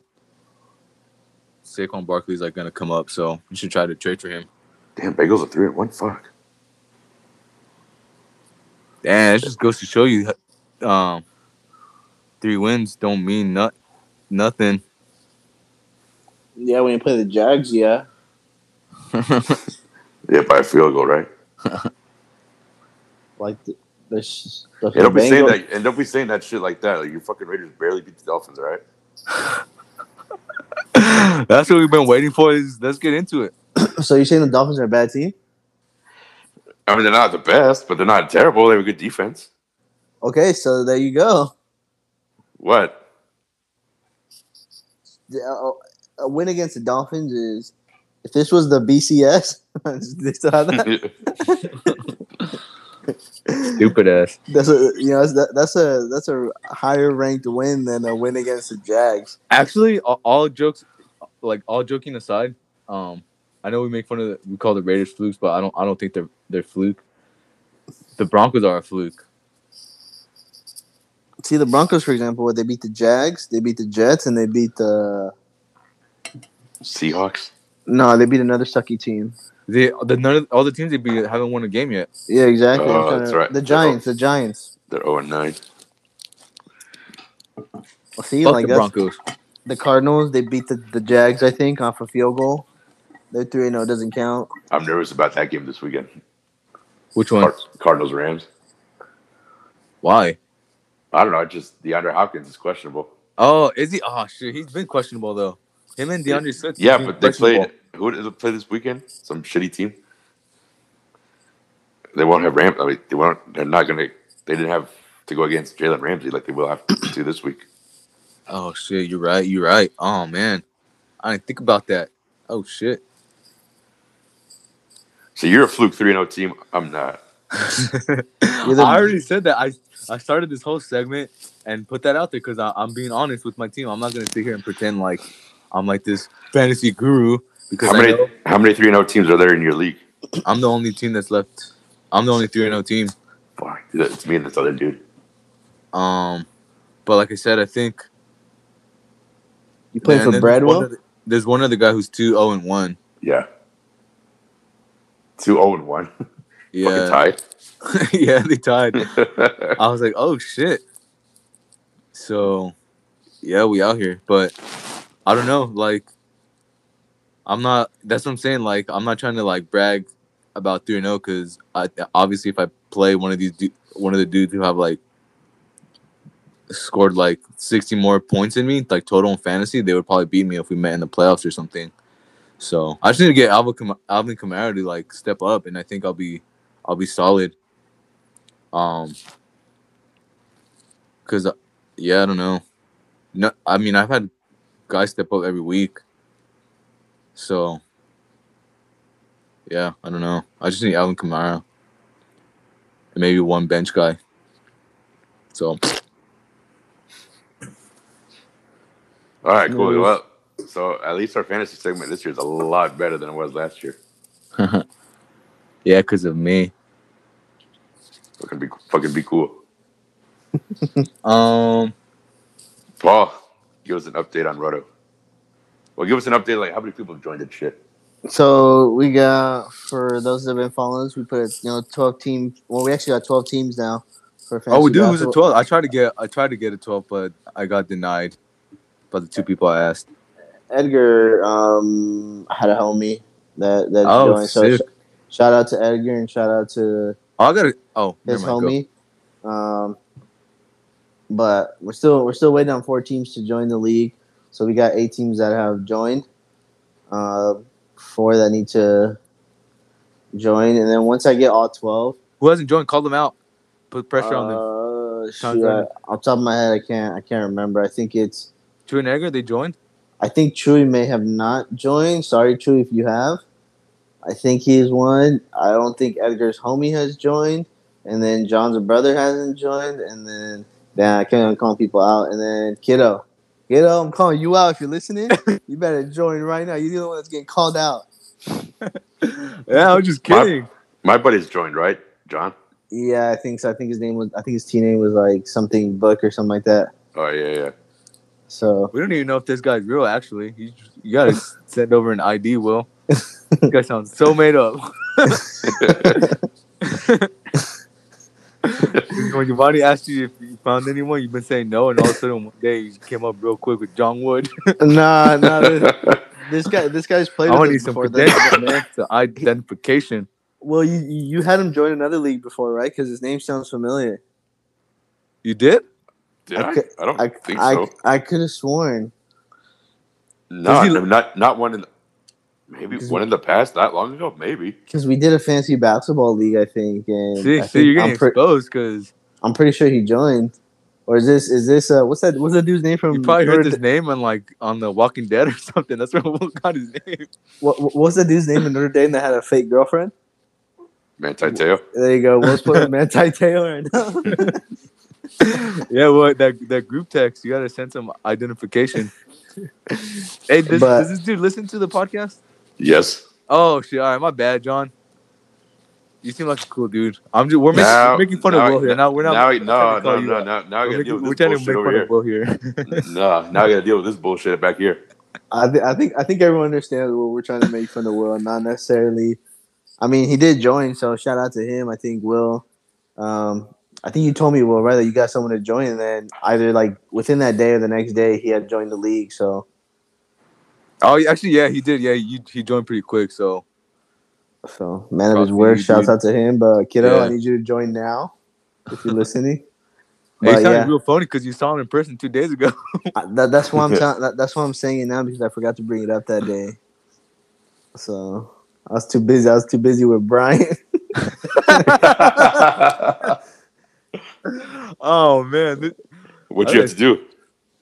Saquon Barkley's like gonna come up, so you should try to trade for him. Damn, Bagels are three and one. Fuck. Damn, it just goes to show you um three wins don't mean not nothing. Yeah, when you play the Jags, yeah. Yeah, by a field goal, right? Like the, there's. the Yeah, don't be saying that, and don't be saying that shit like that. Like your fucking Raiders barely beat the Dolphins, all right? That's what we've been waiting for. Is let's get into it. So you're saying the Dolphins are a bad team? I mean, they're not the best, but they're not terrible. They have a good defense. Okay, so there you go. What? Uh, A win against the Dolphins is. If this was the BCS, they still have that. Stupid ass. That's a you know that's, that's a that's a higher ranked win than a win against the Jags. Actually, all, all jokes, like all joking aside, um, I know we make fun of the, we call the Raiders flukes, but I don't I don't think they're they're fluke. The Broncos are a fluke. See the Broncos, for example, where they beat the Jags, they beat the Jets, and they beat the Seahawks? no, they beat another sucky team. They the none of, all the teams they beat haven't won a game yet. Yeah, exactly. I'm Oh, that's to- right. The Giants, the Giants. They're 0 and 9. Well, see, Fuck like the that's, Broncos. The Cardinals, they beat the, the Jags, I think, off a field goal. Their three zero oh, doesn't count. I'm nervous about that game this weekend. Which one? Car- Cardinals Rams. Why? I don't know. I just DeAndre Hopkins is questionable. Oh, is he? Oh shit, he's been questionable though. Him and D'Andre Swift. Yeah, but they played. Who did they play this weekend? Some shitty team. They won't have Ram. I mean, they won't. They're not gonna. They didn't have to go against Jalen Ramsey like they will have to this week. Oh shit, you're right. You're right. Oh man, I didn't think about that. Oh shit. So you're a fluke three and zero team. I'm not. I already said that. I I started this whole segment and put that out there because I'm being honest with my team. I'm not gonna sit here and pretend like I'm like this fantasy guru because How many know how many three and zero teams are there in your league? I'm the only team that's left. I'm the only three and zero team. Fuck, it's me and this other dude. Um, but like I said, I think You playing man, for then there's one Bradwell? other- There's one other guy who's two zero and one. Yeah. Two zero and one. Yeah, tied. yeah, they tied. I was like, oh shit. So, yeah, we out here, but I don't know. Like, I'm not. That's what I'm saying. Like, I'm not trying to like brag about three zero oh because obviously if I play one of these du- one of the dudes who have like scored like 60 more points than me, like total in fantasy, they would probably beat me if we met in the playoffs or something. So I just need to get Alvin, Kam- Alvin Kamara to like step up, and I think I'll be, I'll be solid. Um, cause uh, yeah, I don't know. No, I mean I've had guys step up every week. So yeah, I don't know. I just need Alvin Kamara. And maybe one bench guy. So All right, cool. Well, so at least our fantasy segment this year is a lot better than it was last year. yeah, because of me. Fucking be fucking be cool. Um, Paul, give us an update on Roto. Well, give us an update like how many people have joined that shit. So we got for those that have been following us, we put you know twelve team. Well, we actually got twelve teams now. For oh, we fantasy do. Who's a twelve? I tried to get. I tried to get a twelve, but I got denied by the two people I asked. Edgar um, had a homie that that Oh, joined. So sh- shout out to Edgar and shout out to Oh, I got to Oh, his mind, go. homie. Um, but we're still we're still waiting on four teams to join the league. So we got eight teams that have joined. Uh, four that need to join, and then once I get all twelve, Who hasn't joined? Call them out. Put pressure on them. uh, shoot, I, off top of my head, I can't I can't remember. I think it's True and Edgar, they joined. I think Chewy may have not joined. Sorry, Chewy, if you have. I think he's one. I don't think Edgar's homie has joined, and then John's brother hasn't joined, and then yeah, I can't even call people out, and then Kiddo, Kiddo, I'm calling you out if you're listening. you better join right now. You're the one that's getting called out. Yeah, I was just My- kidding. My buddy's joined, right, John? Yeah, I think so. I think his name was. I think his team name was like something Book or something like that. Oh yeah, yeah. So We don't even know if this guy's real. Actually, you, you gotta send over an ID. Will this guy sounds so made up. when Giovanni asked you if you found anyone, you've been saying no, and all of a sudden one day you came up real quick with John Wood. nah, nah. This, this guy, this guy's played I want need some. The identification. well, you you had him join another league before, right? Because his name sounds familiar. You did? Did I I? could- I don't I think I, so. I could have sworn. No, he- not not one in the, maybe Does- one in the past, that long ago, maybe. Because we did a fancy basketball league, I think, and See, I see, think you're getting I'm, pre- exposed because I'm pretty sure he joined. Or is this is this uh what's that what's that dude's name from? you probably heard Notre this name on like on The Walking Dead or something. That's where Will got his name. What, what- what's that dude's name in Notre Dame that had a fake girlfriend? Manti Te'o. There you go. Will's putting Manti Taylor right now. yeah, well, that that group text, you gotta send some identification. hey, does, But- does this dude listen to the podcast? Yes. Oh shit! All right, my bad, John. You seem like a cool dude. I'm just we're making, Now- we're making fun now- of Will here. Now we're not. Now, we're no, not trying no, no, no, now I We're, gotta deal making, we're with trying this to make bullshit fun over of here. Will here. no, now I gotta deal with this bullshit back here. I, th- I think I think everyone understands what we're trying to make fun of Will, not necessarily. I mean, he did join, so shout out to him. I think Will. Um, I think you told me well, that you got someone to join, and then either like within that day or the next day he had joined the league. So oh, actually, yeah, he did. Yeah, he, he joined pretty quick. So so man of his word. Shouts dude. out to him. But kiddo, Yeah. I need you to join now if you're listening. But he sounded yeah, real funny because you saw him in person two days ago. I- that, that's why I'm tell- that, that's why I'm saying it now because I forgot to bring it up that day. So I was too busy. I was too busy with Brian. Oh man, What you have to do?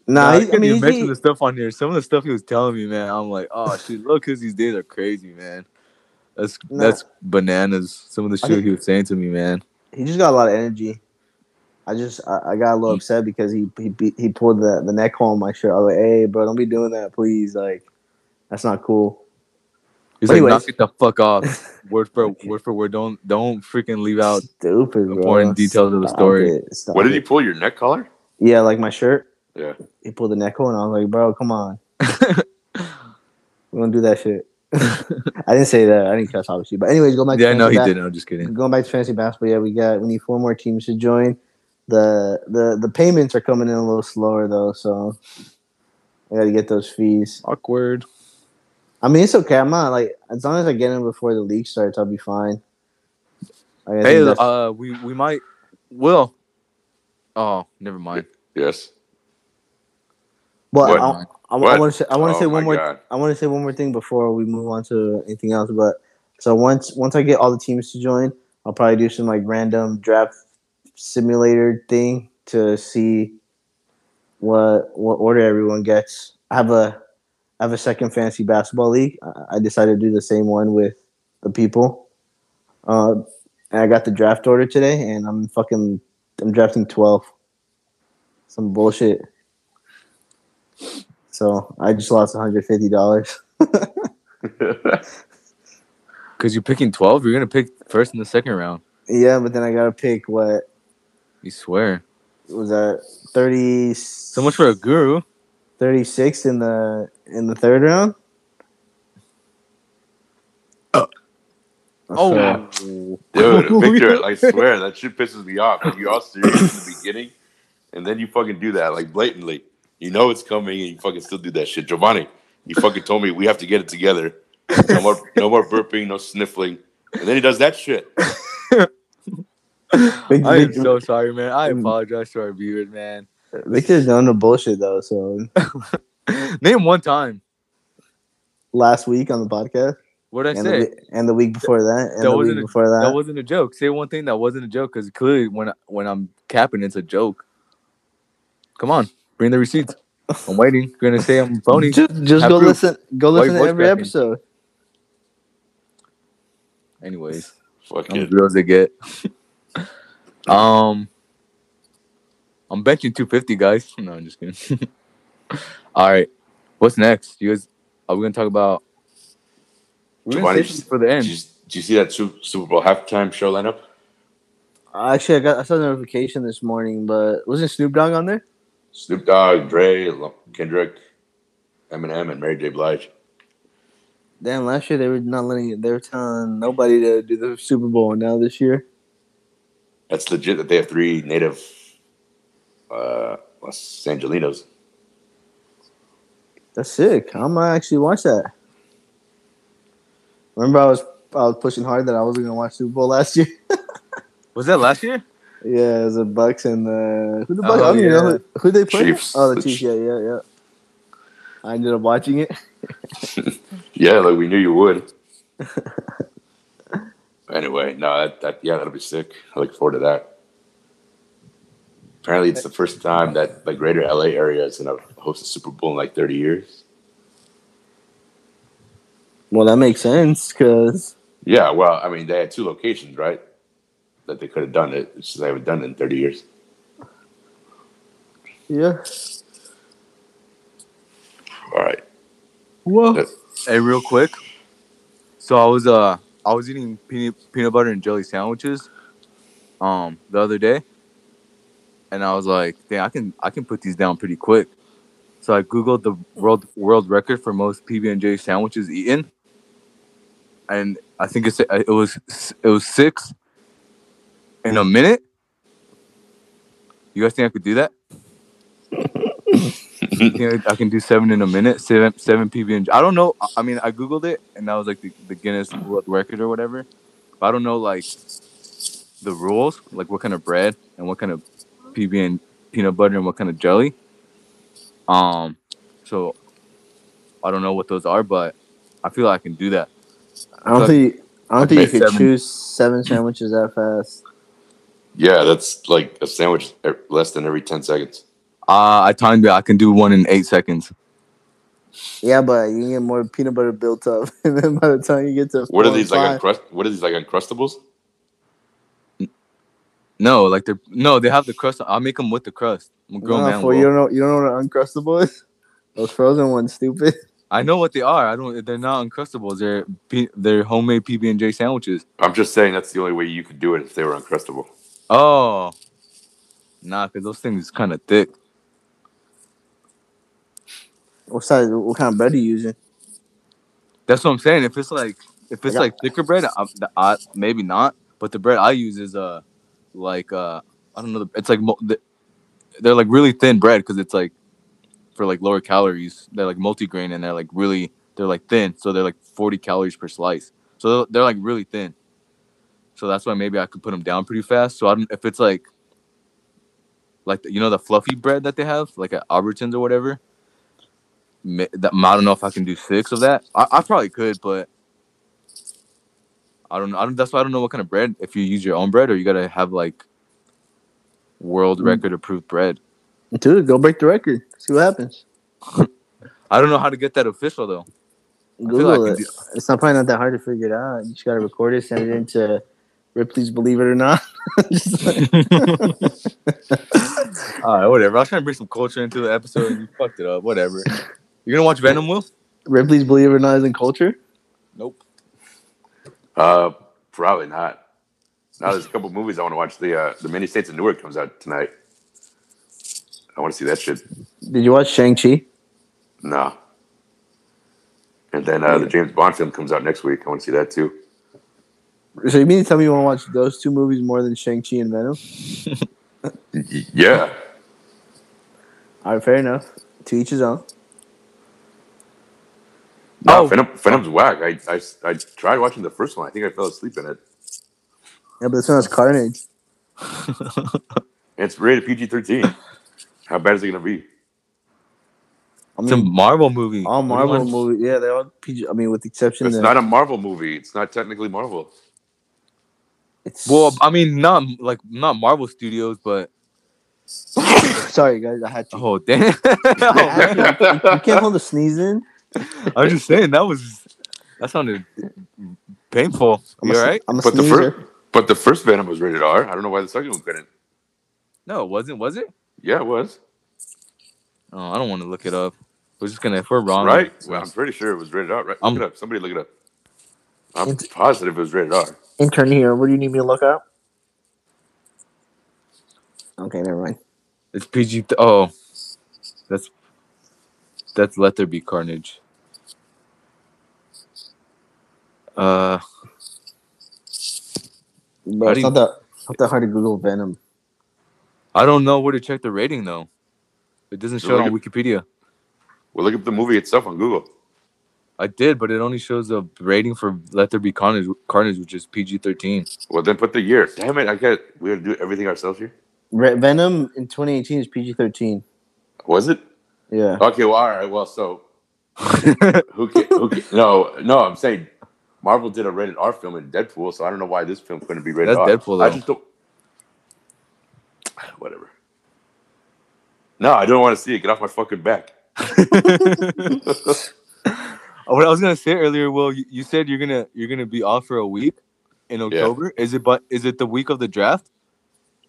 Nah, Nah, he, I I mean, you he, mentioned the stuff on here. Some of the stuff he was telling me, man, I'm like, oh shit, look, cause these days are crazy, man. That's Nah. that's bananas. Some of the I shit think- he was saying to me, man. he just got a lot of energy. I just I, I got a little upset because he he he pulled the the neck hole on my shirt. I was like, hey, bro, don't be doing that, please. Like, that's not cool. He's But like, anyways. knock it the fuck off. word for word for word. Don't don't freaking leave out. Stupid, bro. important details of the story. it. Stop What did he pull? Your neck collar? Yeah, like my shirt. Yeah. He pulled the neck collar, and I was like, bro, come on. We don't do that shit. I didn't say that. I didn't cuss, obviously. But anyways, go back. to yeah, no, he ba- didn't. I'm just kidding. Going back to fantasy basketball, yeah, we got we need four more teams to join. The the the payments are coming in a little slower though, so I got to get those fees. Awkward. I mean, it's okay. I'm not like as long as I get them before the league starts, I'll be fine. Like, Hey, uh, we we might. Will. Oh, never mind. Yes. but what? I, I, What? want to say I want to Oh say my one more. God. I want to say one more thing before we move on to anything else. But so once once I get all the teams to join, I'll probably do some like random draft simulator thing to see what what order everyone gets. I have a I have a second fantasy basketball league. I- decided to do the same one with the people. Uh, and I got the draft order today, and I'm fucking I'm drafting twelve. Some bullshit. So I just lost 150 dollars. Because you're picking 12, you're gonna pick first in the second round. Yeah, but then I gotta pick what You swear. was that 30 So much for a guru. 36 in the in the third round. Oh, So- oh, Dude, Victor, I swear that shit pisses me off. Like you're all serious in the beginning, and then you fucking do that like blatantly. You know it's coming, and you fucking still do that shit. Giovanni, you fucking told me we have to get it together. No more, no more burping, no sniffling, and then he does that shit. I am so sorry, man. I apologize to our viewers, man. Victor's done the bullshit though. So Name one time. last week on the podcast, What did I and the, say? we- and the week before that, and That the wasn't week a- before that. That wasn't a joke. Say one thing that wasn't a joke, because clearly when I, when I'm capping, it's a joke. Come on, bring the receipts. I'm waiting. You're gonna say I'm phony. Just, just go proof. listen. Go listen you to every cracking? episode. Anyways, I'm Fucking as real as they get. um, I'm benching 250, guys. No, I'm just kidding. All right, what's next? You guys, are we gonna talk about? We're gonna Giovanni, save for the end. Did you, did you see that Super Bowl halftime show lineup? Actually, I got I saw a notification this morning, but wasn't Snoop Dogg on there? Snoop Dogg, Dre, Kendrick, Eminem, and Mary J. Blige. Damn, last year they were not letting they were telling nobody to do the Super Bowl. Now this year, That's legit that they have three native uh, Los Angelinos. that's sick. I'm gonna actually watch that. Remember, I was I was pushing hard that I wasn't gonna watch Super Bowl last year. Was that last year? yeah, it was the Bucs and the who the Oh, I don't even know who, who they play. Chiefs. Oh, the The Chiefs. Yeah, yeah, yeah. I ended up watching it. Yeah, like we knew you would. anyway, no, that, that yeah, that'll be sick. I look forward to that. Apparently, it's the first time that the greater LA area is going to host a Super Bowl in like 30 years. Well, that makes sense because Yeah, well, I mean, they had two locations, right? That they could have done it. It's just they haven't done it in 30 years. yeah. All right. Whoa. Yeah. Hey, real quick. So I was uh I was eating peanut peanut butter and jelly sandwiches um the other day. And I was like, dang, I can I can put these down pretty quick. So I googled the world world record for most PB and J sandwiches eaten. And I think it's uh, it was it was 6 in a minute. You guys think I could do that? I can do seven in a minute, seven seven PB and. I don't know. I- I mean, I googled it, and that was like the, the Guinness World Record or whatever. But I don't know like the rules, like what kind of bread and what kind of PB and peanut butter and what kind of jelly. Um, so I don't know what those are, but I feel like I can do that. I don't So- think I don't think you Okay, could seven. choose seven sandwiches that fast. Yeah, that's like a sandwich less than every ten seconds. Uh, I timed it. I can do one in eight seconds. Yeah, but you get more peanut butter built up, and then by the time you get to What are four and these like? five- Uncrust- what are these like uncrustables? No, like they're no, they have the crust. I'll make them with the crust. I'm a grown No, man. fool, you don't know. You don't know what an uncrustable is? Those frozen ones, stupid. I know what they are. I don't. They're not uncrustables. They're P, they're homemade PB and J sandwiches. I'm just saying that's the only way you could do it if they were uncrustable. Oh, nah, cause those things is kind of thick. What size? What kind of bread are you using? That's what I'm saying. If it's like if it's Yeah. like thicker bread, I, I, maybe not. But the bread I use is uh like uh I don't know. It's like they're like really thin bread because it's like for like lower calories. They're like multigrain and they're like really they're like thin. So they're like 40 calories per slice. So they're, like really thin. So that's why maybe I could put them down pretty fast. So I don't if it's like like you know the fluffy bread that they have like at Albertsons or whatever. That, I don't know if I can do six of that. I, I probably could, but I don't know. I don't, that's why I don't know what kind of bread. If you use your own bread, or you gotta have like world Mm. record approved bread. Dude, go break the record. See what happens. I don't know how to get that official though. Google it. can It's not probably not that hard to figure it out. You just gotta record it, send it into Ripley's Believe It or Not. All right, whatever. I was trying to bring some culture into the episode, and you fucked it up. Whatever. You're gonna watch Venom, Will? Ripley's Believe It or Not is in culture. Nope. Uh, probably not. Now there's a couple movies I want to watch. The uh, the Many Saints of Newark comes out tonight. I want to see that shit. Did you watch Shang Chi? No. And then uh, the James Bond film comes out next week. I want to see that too. So you mean to tell me you want to watch those two movies more than Shang Chi and Venom? Y- Yeah. All right, fair enough. To each his own. No, Oh. Venom, Venom's whack. I, I, I tried watching the first one. I think I fell asleep in it. Yeah, but this one has Carnage. It's rated PG 13. How bad is it going to be? I It's a Marvel movie. all What do you Marvel want? movies. Yeah, they're all PG. I mean, with the exception It's that not a Marvel movie. It's not technically Marvel. it's. Well, I mean, not like not Marvel Studios, but sorry guys, I had to. oh damn! I had you can't hold a sneeze in. I'm just saying that was that sounded painful. I'm You a, all right? I'm a But the sneezer. first, but the first Venom was rated R. I don't know why the second one couldn't. No, it wasn't. Was it? Yeah, it was. Oh, I don't want to look it up. We're just gonna if we're wrong, right? Well, I'm pretty sure it was rated R. Right? Look I'm- it up. Somebody look it up. I'm It's- positive it was rated R. Intern here. What do you need me to look up? Okay, never mind. It's PG. Th- oh, that's that's Let There Be Carnage. Uh, Bro, it's do you- not that not that hard to Google Venom. I don't know where to check the rating though. It doesn't show it on Wikipedia. Well, look up the movie itself on Google. I did, but it only shows the rating for Let There Be Carnage, Carnage which is PG thirteen. Well, then put the year. Damn it! I got. We gotta do everything ourselves here. Re- Venom in 2018 is PG 13. Was it? Yeah. Okay. Well, all right. Well, so who? Ca- who ca- no, no. I'm saying Marvel did a rated R film in Deadpool, so I don't know why this film couldn't be rated That's R. Deadpool, I though. just don't. Whatever. No, I don't want to see it. Get off my fucking back. what I was gonna say earlier, Will, you, you said you're gonna you're gonna be off for a week in October. Is it but is it the week of the draft?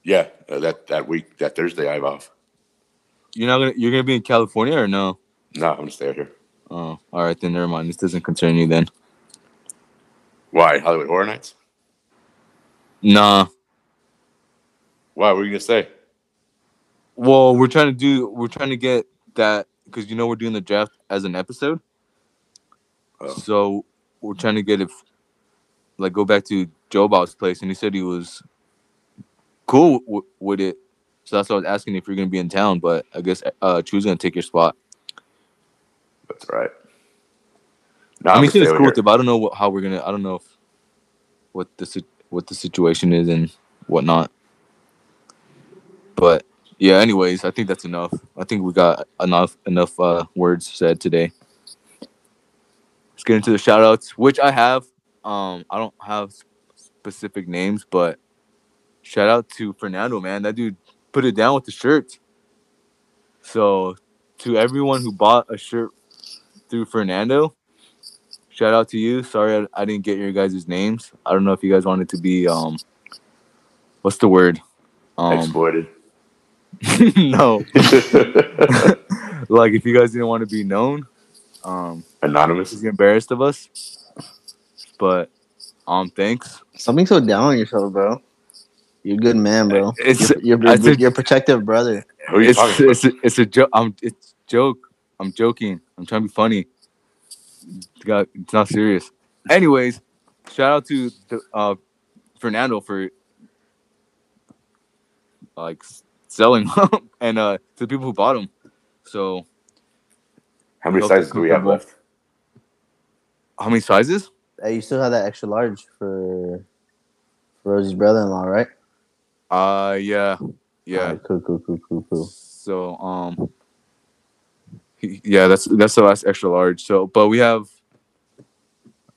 Yeah, uh, that that week, that Thursday, I have off. You're not gonna you're gonna be in California or no? No, I'm gonna stay here. Oh, all right then. Never mind. This doesn't concern you then. Why Hollywood Horror Nights? Nah. Why? What were you gonna say? Well, we're trying to do we're trying to get that because you know we're doing the draft as an episode. Oh. So we're trying to get it like go back to Joe Bob's place, and he said he was cool w- with it. So that's why I was asking if you're gonna be in town. But I guess uh, Chu's gonna take your spot. That's right. No, I mean, it's cool with I don't know what, how we're gonna. I don't know if what the what the situation is and whatnot. But yeah, anyways, I think that's enough. I think we got enough enough uh, words said today. Let's get into the shout outs, which I have. Um, I don't have specific names, but shout out to Fernando, man. That dude put it down with the shirts. So, to everyone who bought a shirt through Fernando, shout out to you. Sorry I, I didn't get your guys' names. I don't know if you guys wanted to be um, what's the word? Um, Exploited. no, like if you guys didn't want to be known, um, Anonymous. just embarrassed of us. But um, thanks. Something so down on yourself, bro. You're a good man, bro. It's You're, you're, you're, said- you're a protective brother. Who are you it's talking about? it's a, it's a joke. I'm it's joke. I'm joking. I'm trying to be funny. God, it's not serious. Anyways, shout out to the, uh, Fernando for like selling them and uh to the people who bought them. So How many sizes do we have left? how many sizes? Hey, you still have that extra large for, for Rosie's brother-in-law, right? Uh yeah, yeah. Alright, cool, cool, cool, cool, cool. So um yeah, that's that's the last extra large. So but we have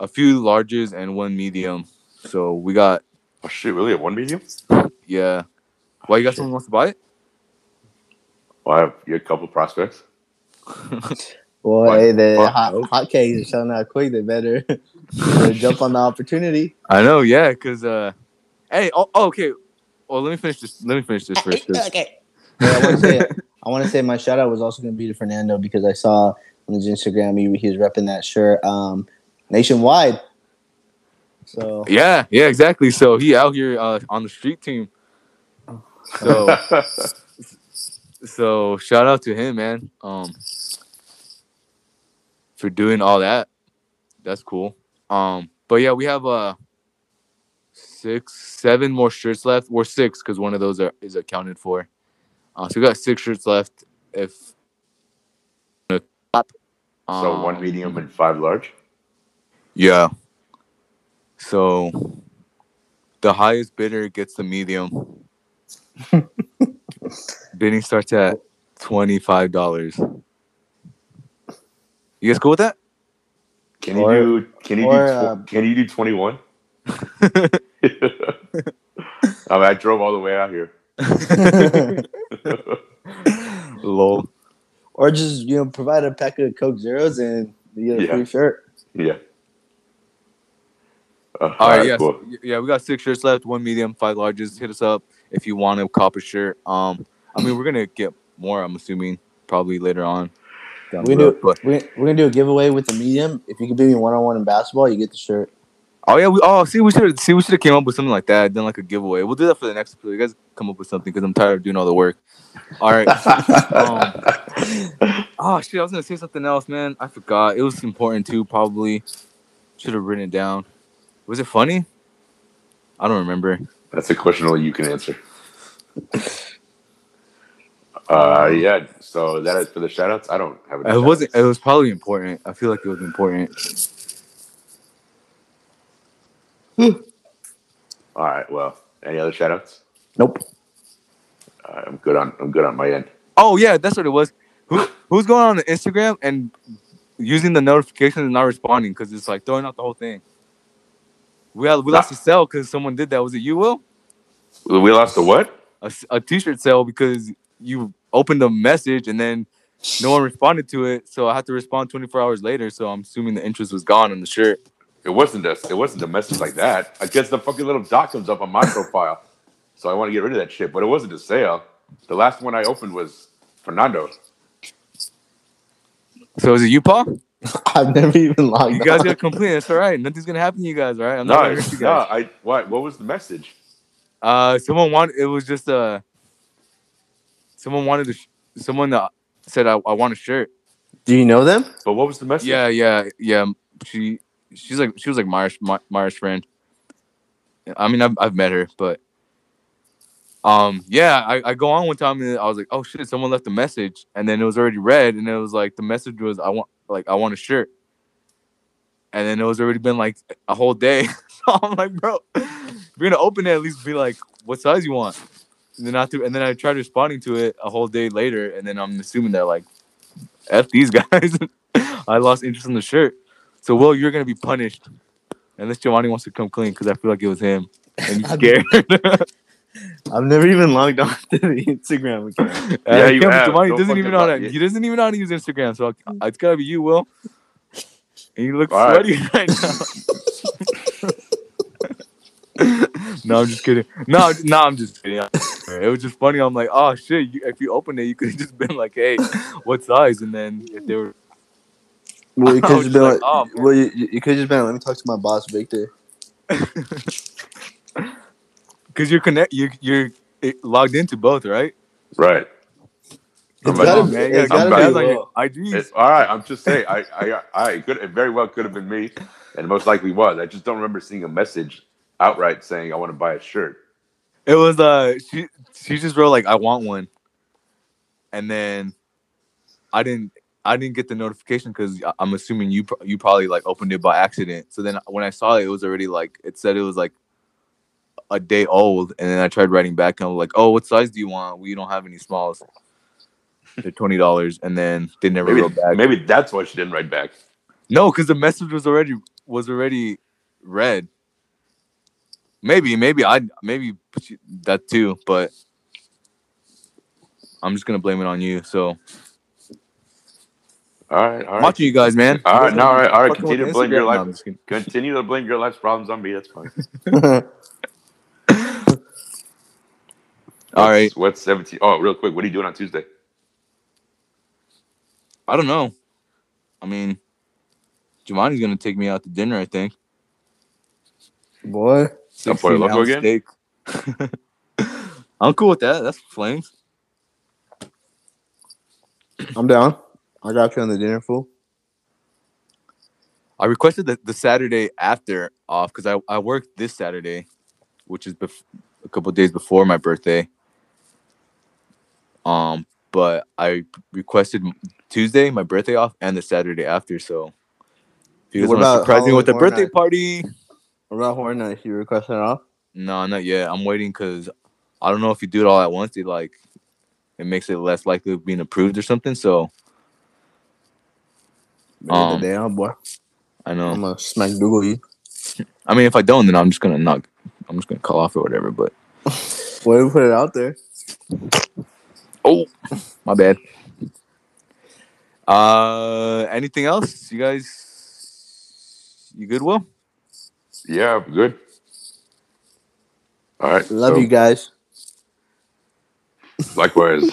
a few larges and one medium. So we got Oh shit! Really? A one medium? yeah. Why you got someone who wants to buy it? Well, I have you have a couple prospects. Well, What? hey, the Fuck, hot, no. hot cakes are selling out quick. They better, better jump on the opportunity. I know, yeah, because uh hey, oh, oh, okay. Well, let me finish this. Let me finish this first. 'cause- Okay. I want to say, I want to say my shout out was also going to be to Fernando because I saw on his Instagram he, he was repping that shirt um, nationwide. So Yeah, yeah, exactly. So he out here uh, on the street team. So so shout out to him, man. Um, for doing all that. That's cool. Um, but yeah, we have uh six, seven more shirts left. We're six because one of those are is accounted for. Uh, so we got six shirts left. If so one Um, medium and five large. Yeah. So the highest bidder gets the medium. Bidding starts at twenty five dollars. You guys cool with that? Can you do? Can you or, do? uh, can you do twenty one? I, mean, I drove all the way out here. Lol. or just you know provide a pack of Coke Zeros and you get a Yeah. free shirt. yeah. Uh, All right, yeah, cool. so- yeah. We got six shirts left. One medium, five larges. Hit us up if you want to cop a shirt. Um, I mean, we're gonna get more. I'm assuming probably later on. We the do. road, but We're, we're gonna do a giveaway with the medium. If you can beat me one on one in basketball, you get the shirt. Oh yeah, we oh see we should see we should have came up with something like that, done like a giveaway. We'll do that for the next episode. You guys come up with something because I'm tired of doing all the work. All right. um, oh shit, I was gonna say something else, man. I forgot. It was important too. Probably should have written it down. Was it funny? I don't remember. That's a question only you can answer. Uh, yeah. So that is for the shoutouts. I don't have. any It wasn't. It was probably important. I feel like it was important. All right. Well, any other shoutouts? Nope. I'm good on. I'm good on my end. Oh yeah, that's what it was. Who who's going on the Instagram and using the notifications and not responding because it's like throwing out the whole thing. We had, we lost a sale because someone did that. Was it you, Will? We lost a what? A, s- a t-shirt sale because you opened a message and then no one responded to it. So I had to respond 24 hours later. So I'm assuming the interest was gone on the shirt. It wasn't a. It wasn't a message like that. I guess the fucking little dot comes up on my profile, so I want to get rid of that shit. But it wasn't a sale. The last one I opened was Fernando. So is it you, Paul? I've never even logged. You guys on. got complain. It's all right. Nothing's gonna happen to you guys, all right? I'm No, not gonna hurt you no. I what? What was the message? Uh, someone wanted. It was just uh, someone wanted to. Sh- someone uh, said I, I want a shirt. Do you know them? But what was the message? Yeah, yeah, yeah. She she's like she was like Myra's My, Myra's friend. I mean, I've I've met her, but um, yeah, I, I go on one time and I was like, oh shit, someone left a message, and then it was already read, and it was like the message was I want like I want a shirt, and then it was already been like a whole day. so I'm like, bro, if you're gonna open it, at least be like, what size you want. And then after, and then I tried responding to it a whole day later, and then I'm assuming they're like, f these guys. I lost interest in the shirt. So, Will, you're gonna be punished unless Giovanni wants to come clean because I feel like it was him and you're scared. I've never even logged on to the Instagram account. Uh, Yeah, you have. Giovanni Don't doesn't even know how to. He doesn't even know how to use Instagram. So I- it's gotta be you, Will. And you look All right. sweaty right now. no, I'm just kidding. No, no, I'm just kidding. It was just funny. I'm like, oh shit! You, if you opened it, you could have just been like, hey, what size? And then if they were, Well, you could was just been like, like oh, well, you, you could just been like, let me talk to my boss, Victor. because you're connect, you're you're logged into both, right? Right. It's I'm gotta be, man, you it's gotta gotta be on your It's, all right. I'm just saying. I, I, I, it could, it very well could have been me, and most likely was. I just don't remember seeing a message outright saying I want to buy a shirt. It was uh she she just wrote like I want one, and then I didn't I didn't get the notification because I'm assuming you pro- you probably like opened it by accident. So then when I saw it, it was already like it said it was like a day old, and then I tried writing back and I was like, oh, what size do you want? We don't have any smalls. They're twenty dollars, and then they never Maybe, wrote back. maybe that's why she didn't write back. No, because the message was already was already read. Maybe, maybe I maybe that too, but I'm just gonna blame it on you. So All right. All I'm watching you guys, man. All right, no, all right, all right. Continue to blame your Instagram. No, life. I'm just kidding. Continue to blame your life's problems on me. That's fine. All right. What's, what's 17? Oh, real quick. What are you doing on Tuesday? I don't know. I mean, Giovanni's gonna take me out to dinner. I think. Boy, El Pollo 16 Loco again? steak. I'm cool with that. That's flames. I'm down. I got you on the dinner fool. I requested the, the Saturday after off because I, I worked this Saturday, which is bef- a couple days before my birthday. Um, but I requested Tuesday, my birthday off, and the Saturday after. So if you guys What want to surprise me with a birthday Night? party, What about Horror Night? You requesting it off? no, not yet. I'm waiting because I don't know if you do it all at once, it like it makes it less likely of being approved or something. So Um, the day on, boy. I know. I'm gonna smack Google you. I mean, if I don't, then I'm just gonna knock. I'm just gonna call off or whatever. But Well, we put it out there. Oh, my bad. Uh, anything else? You guys, you good? Will Yeah, I'm good. All right. Love so, you guys. Likewise.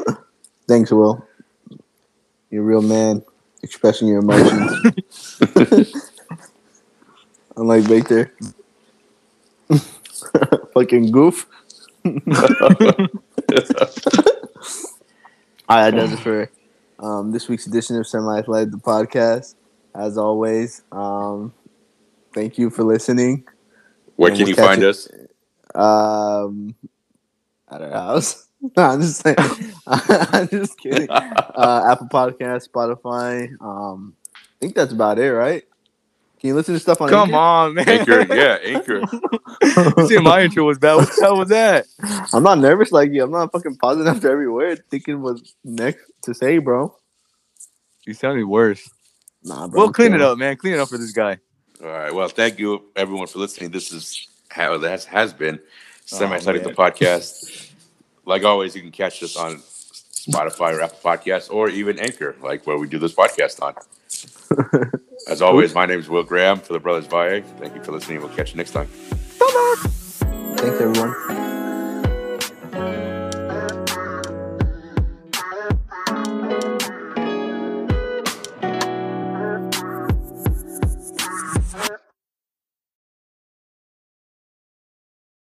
Thanks, Will. You're a real man, expressing your emotions. Unlike Victor. Fucking goof. All right, that does it for um, this week's edition of Semi Athletic, the podcast. As always, um, thank you for listening. Where And can we'll you find it. us? Um, at our house. No, I'm just saying. I'm just kidding. Uh, Apple Podcast, Spotify. Um, I think that's about it, right? Can you listen to stuff on come Anchor? on, man. Anchor, yeah, Anchor. See, my intro was bad. What the hell was that? I'm not nervous like you. I'm not fucking pausing after every word, thinking what's next to say, bro. You sounded worse. Nah, bro. Well, I'm clean it up, man. Clean it up for this guy. All right. Well, thank you everyone for listening. This is how it has, has been Semi Athletic the podcast. Like always, you can catch us on Spotify or Apple Podcasts or even Anchor, like where we do this podcast on. As always, my name is Will Graham for the Brothers Valle. Thank you for listening. We'll catch you next time. Bye-bye. Thanks, everyone.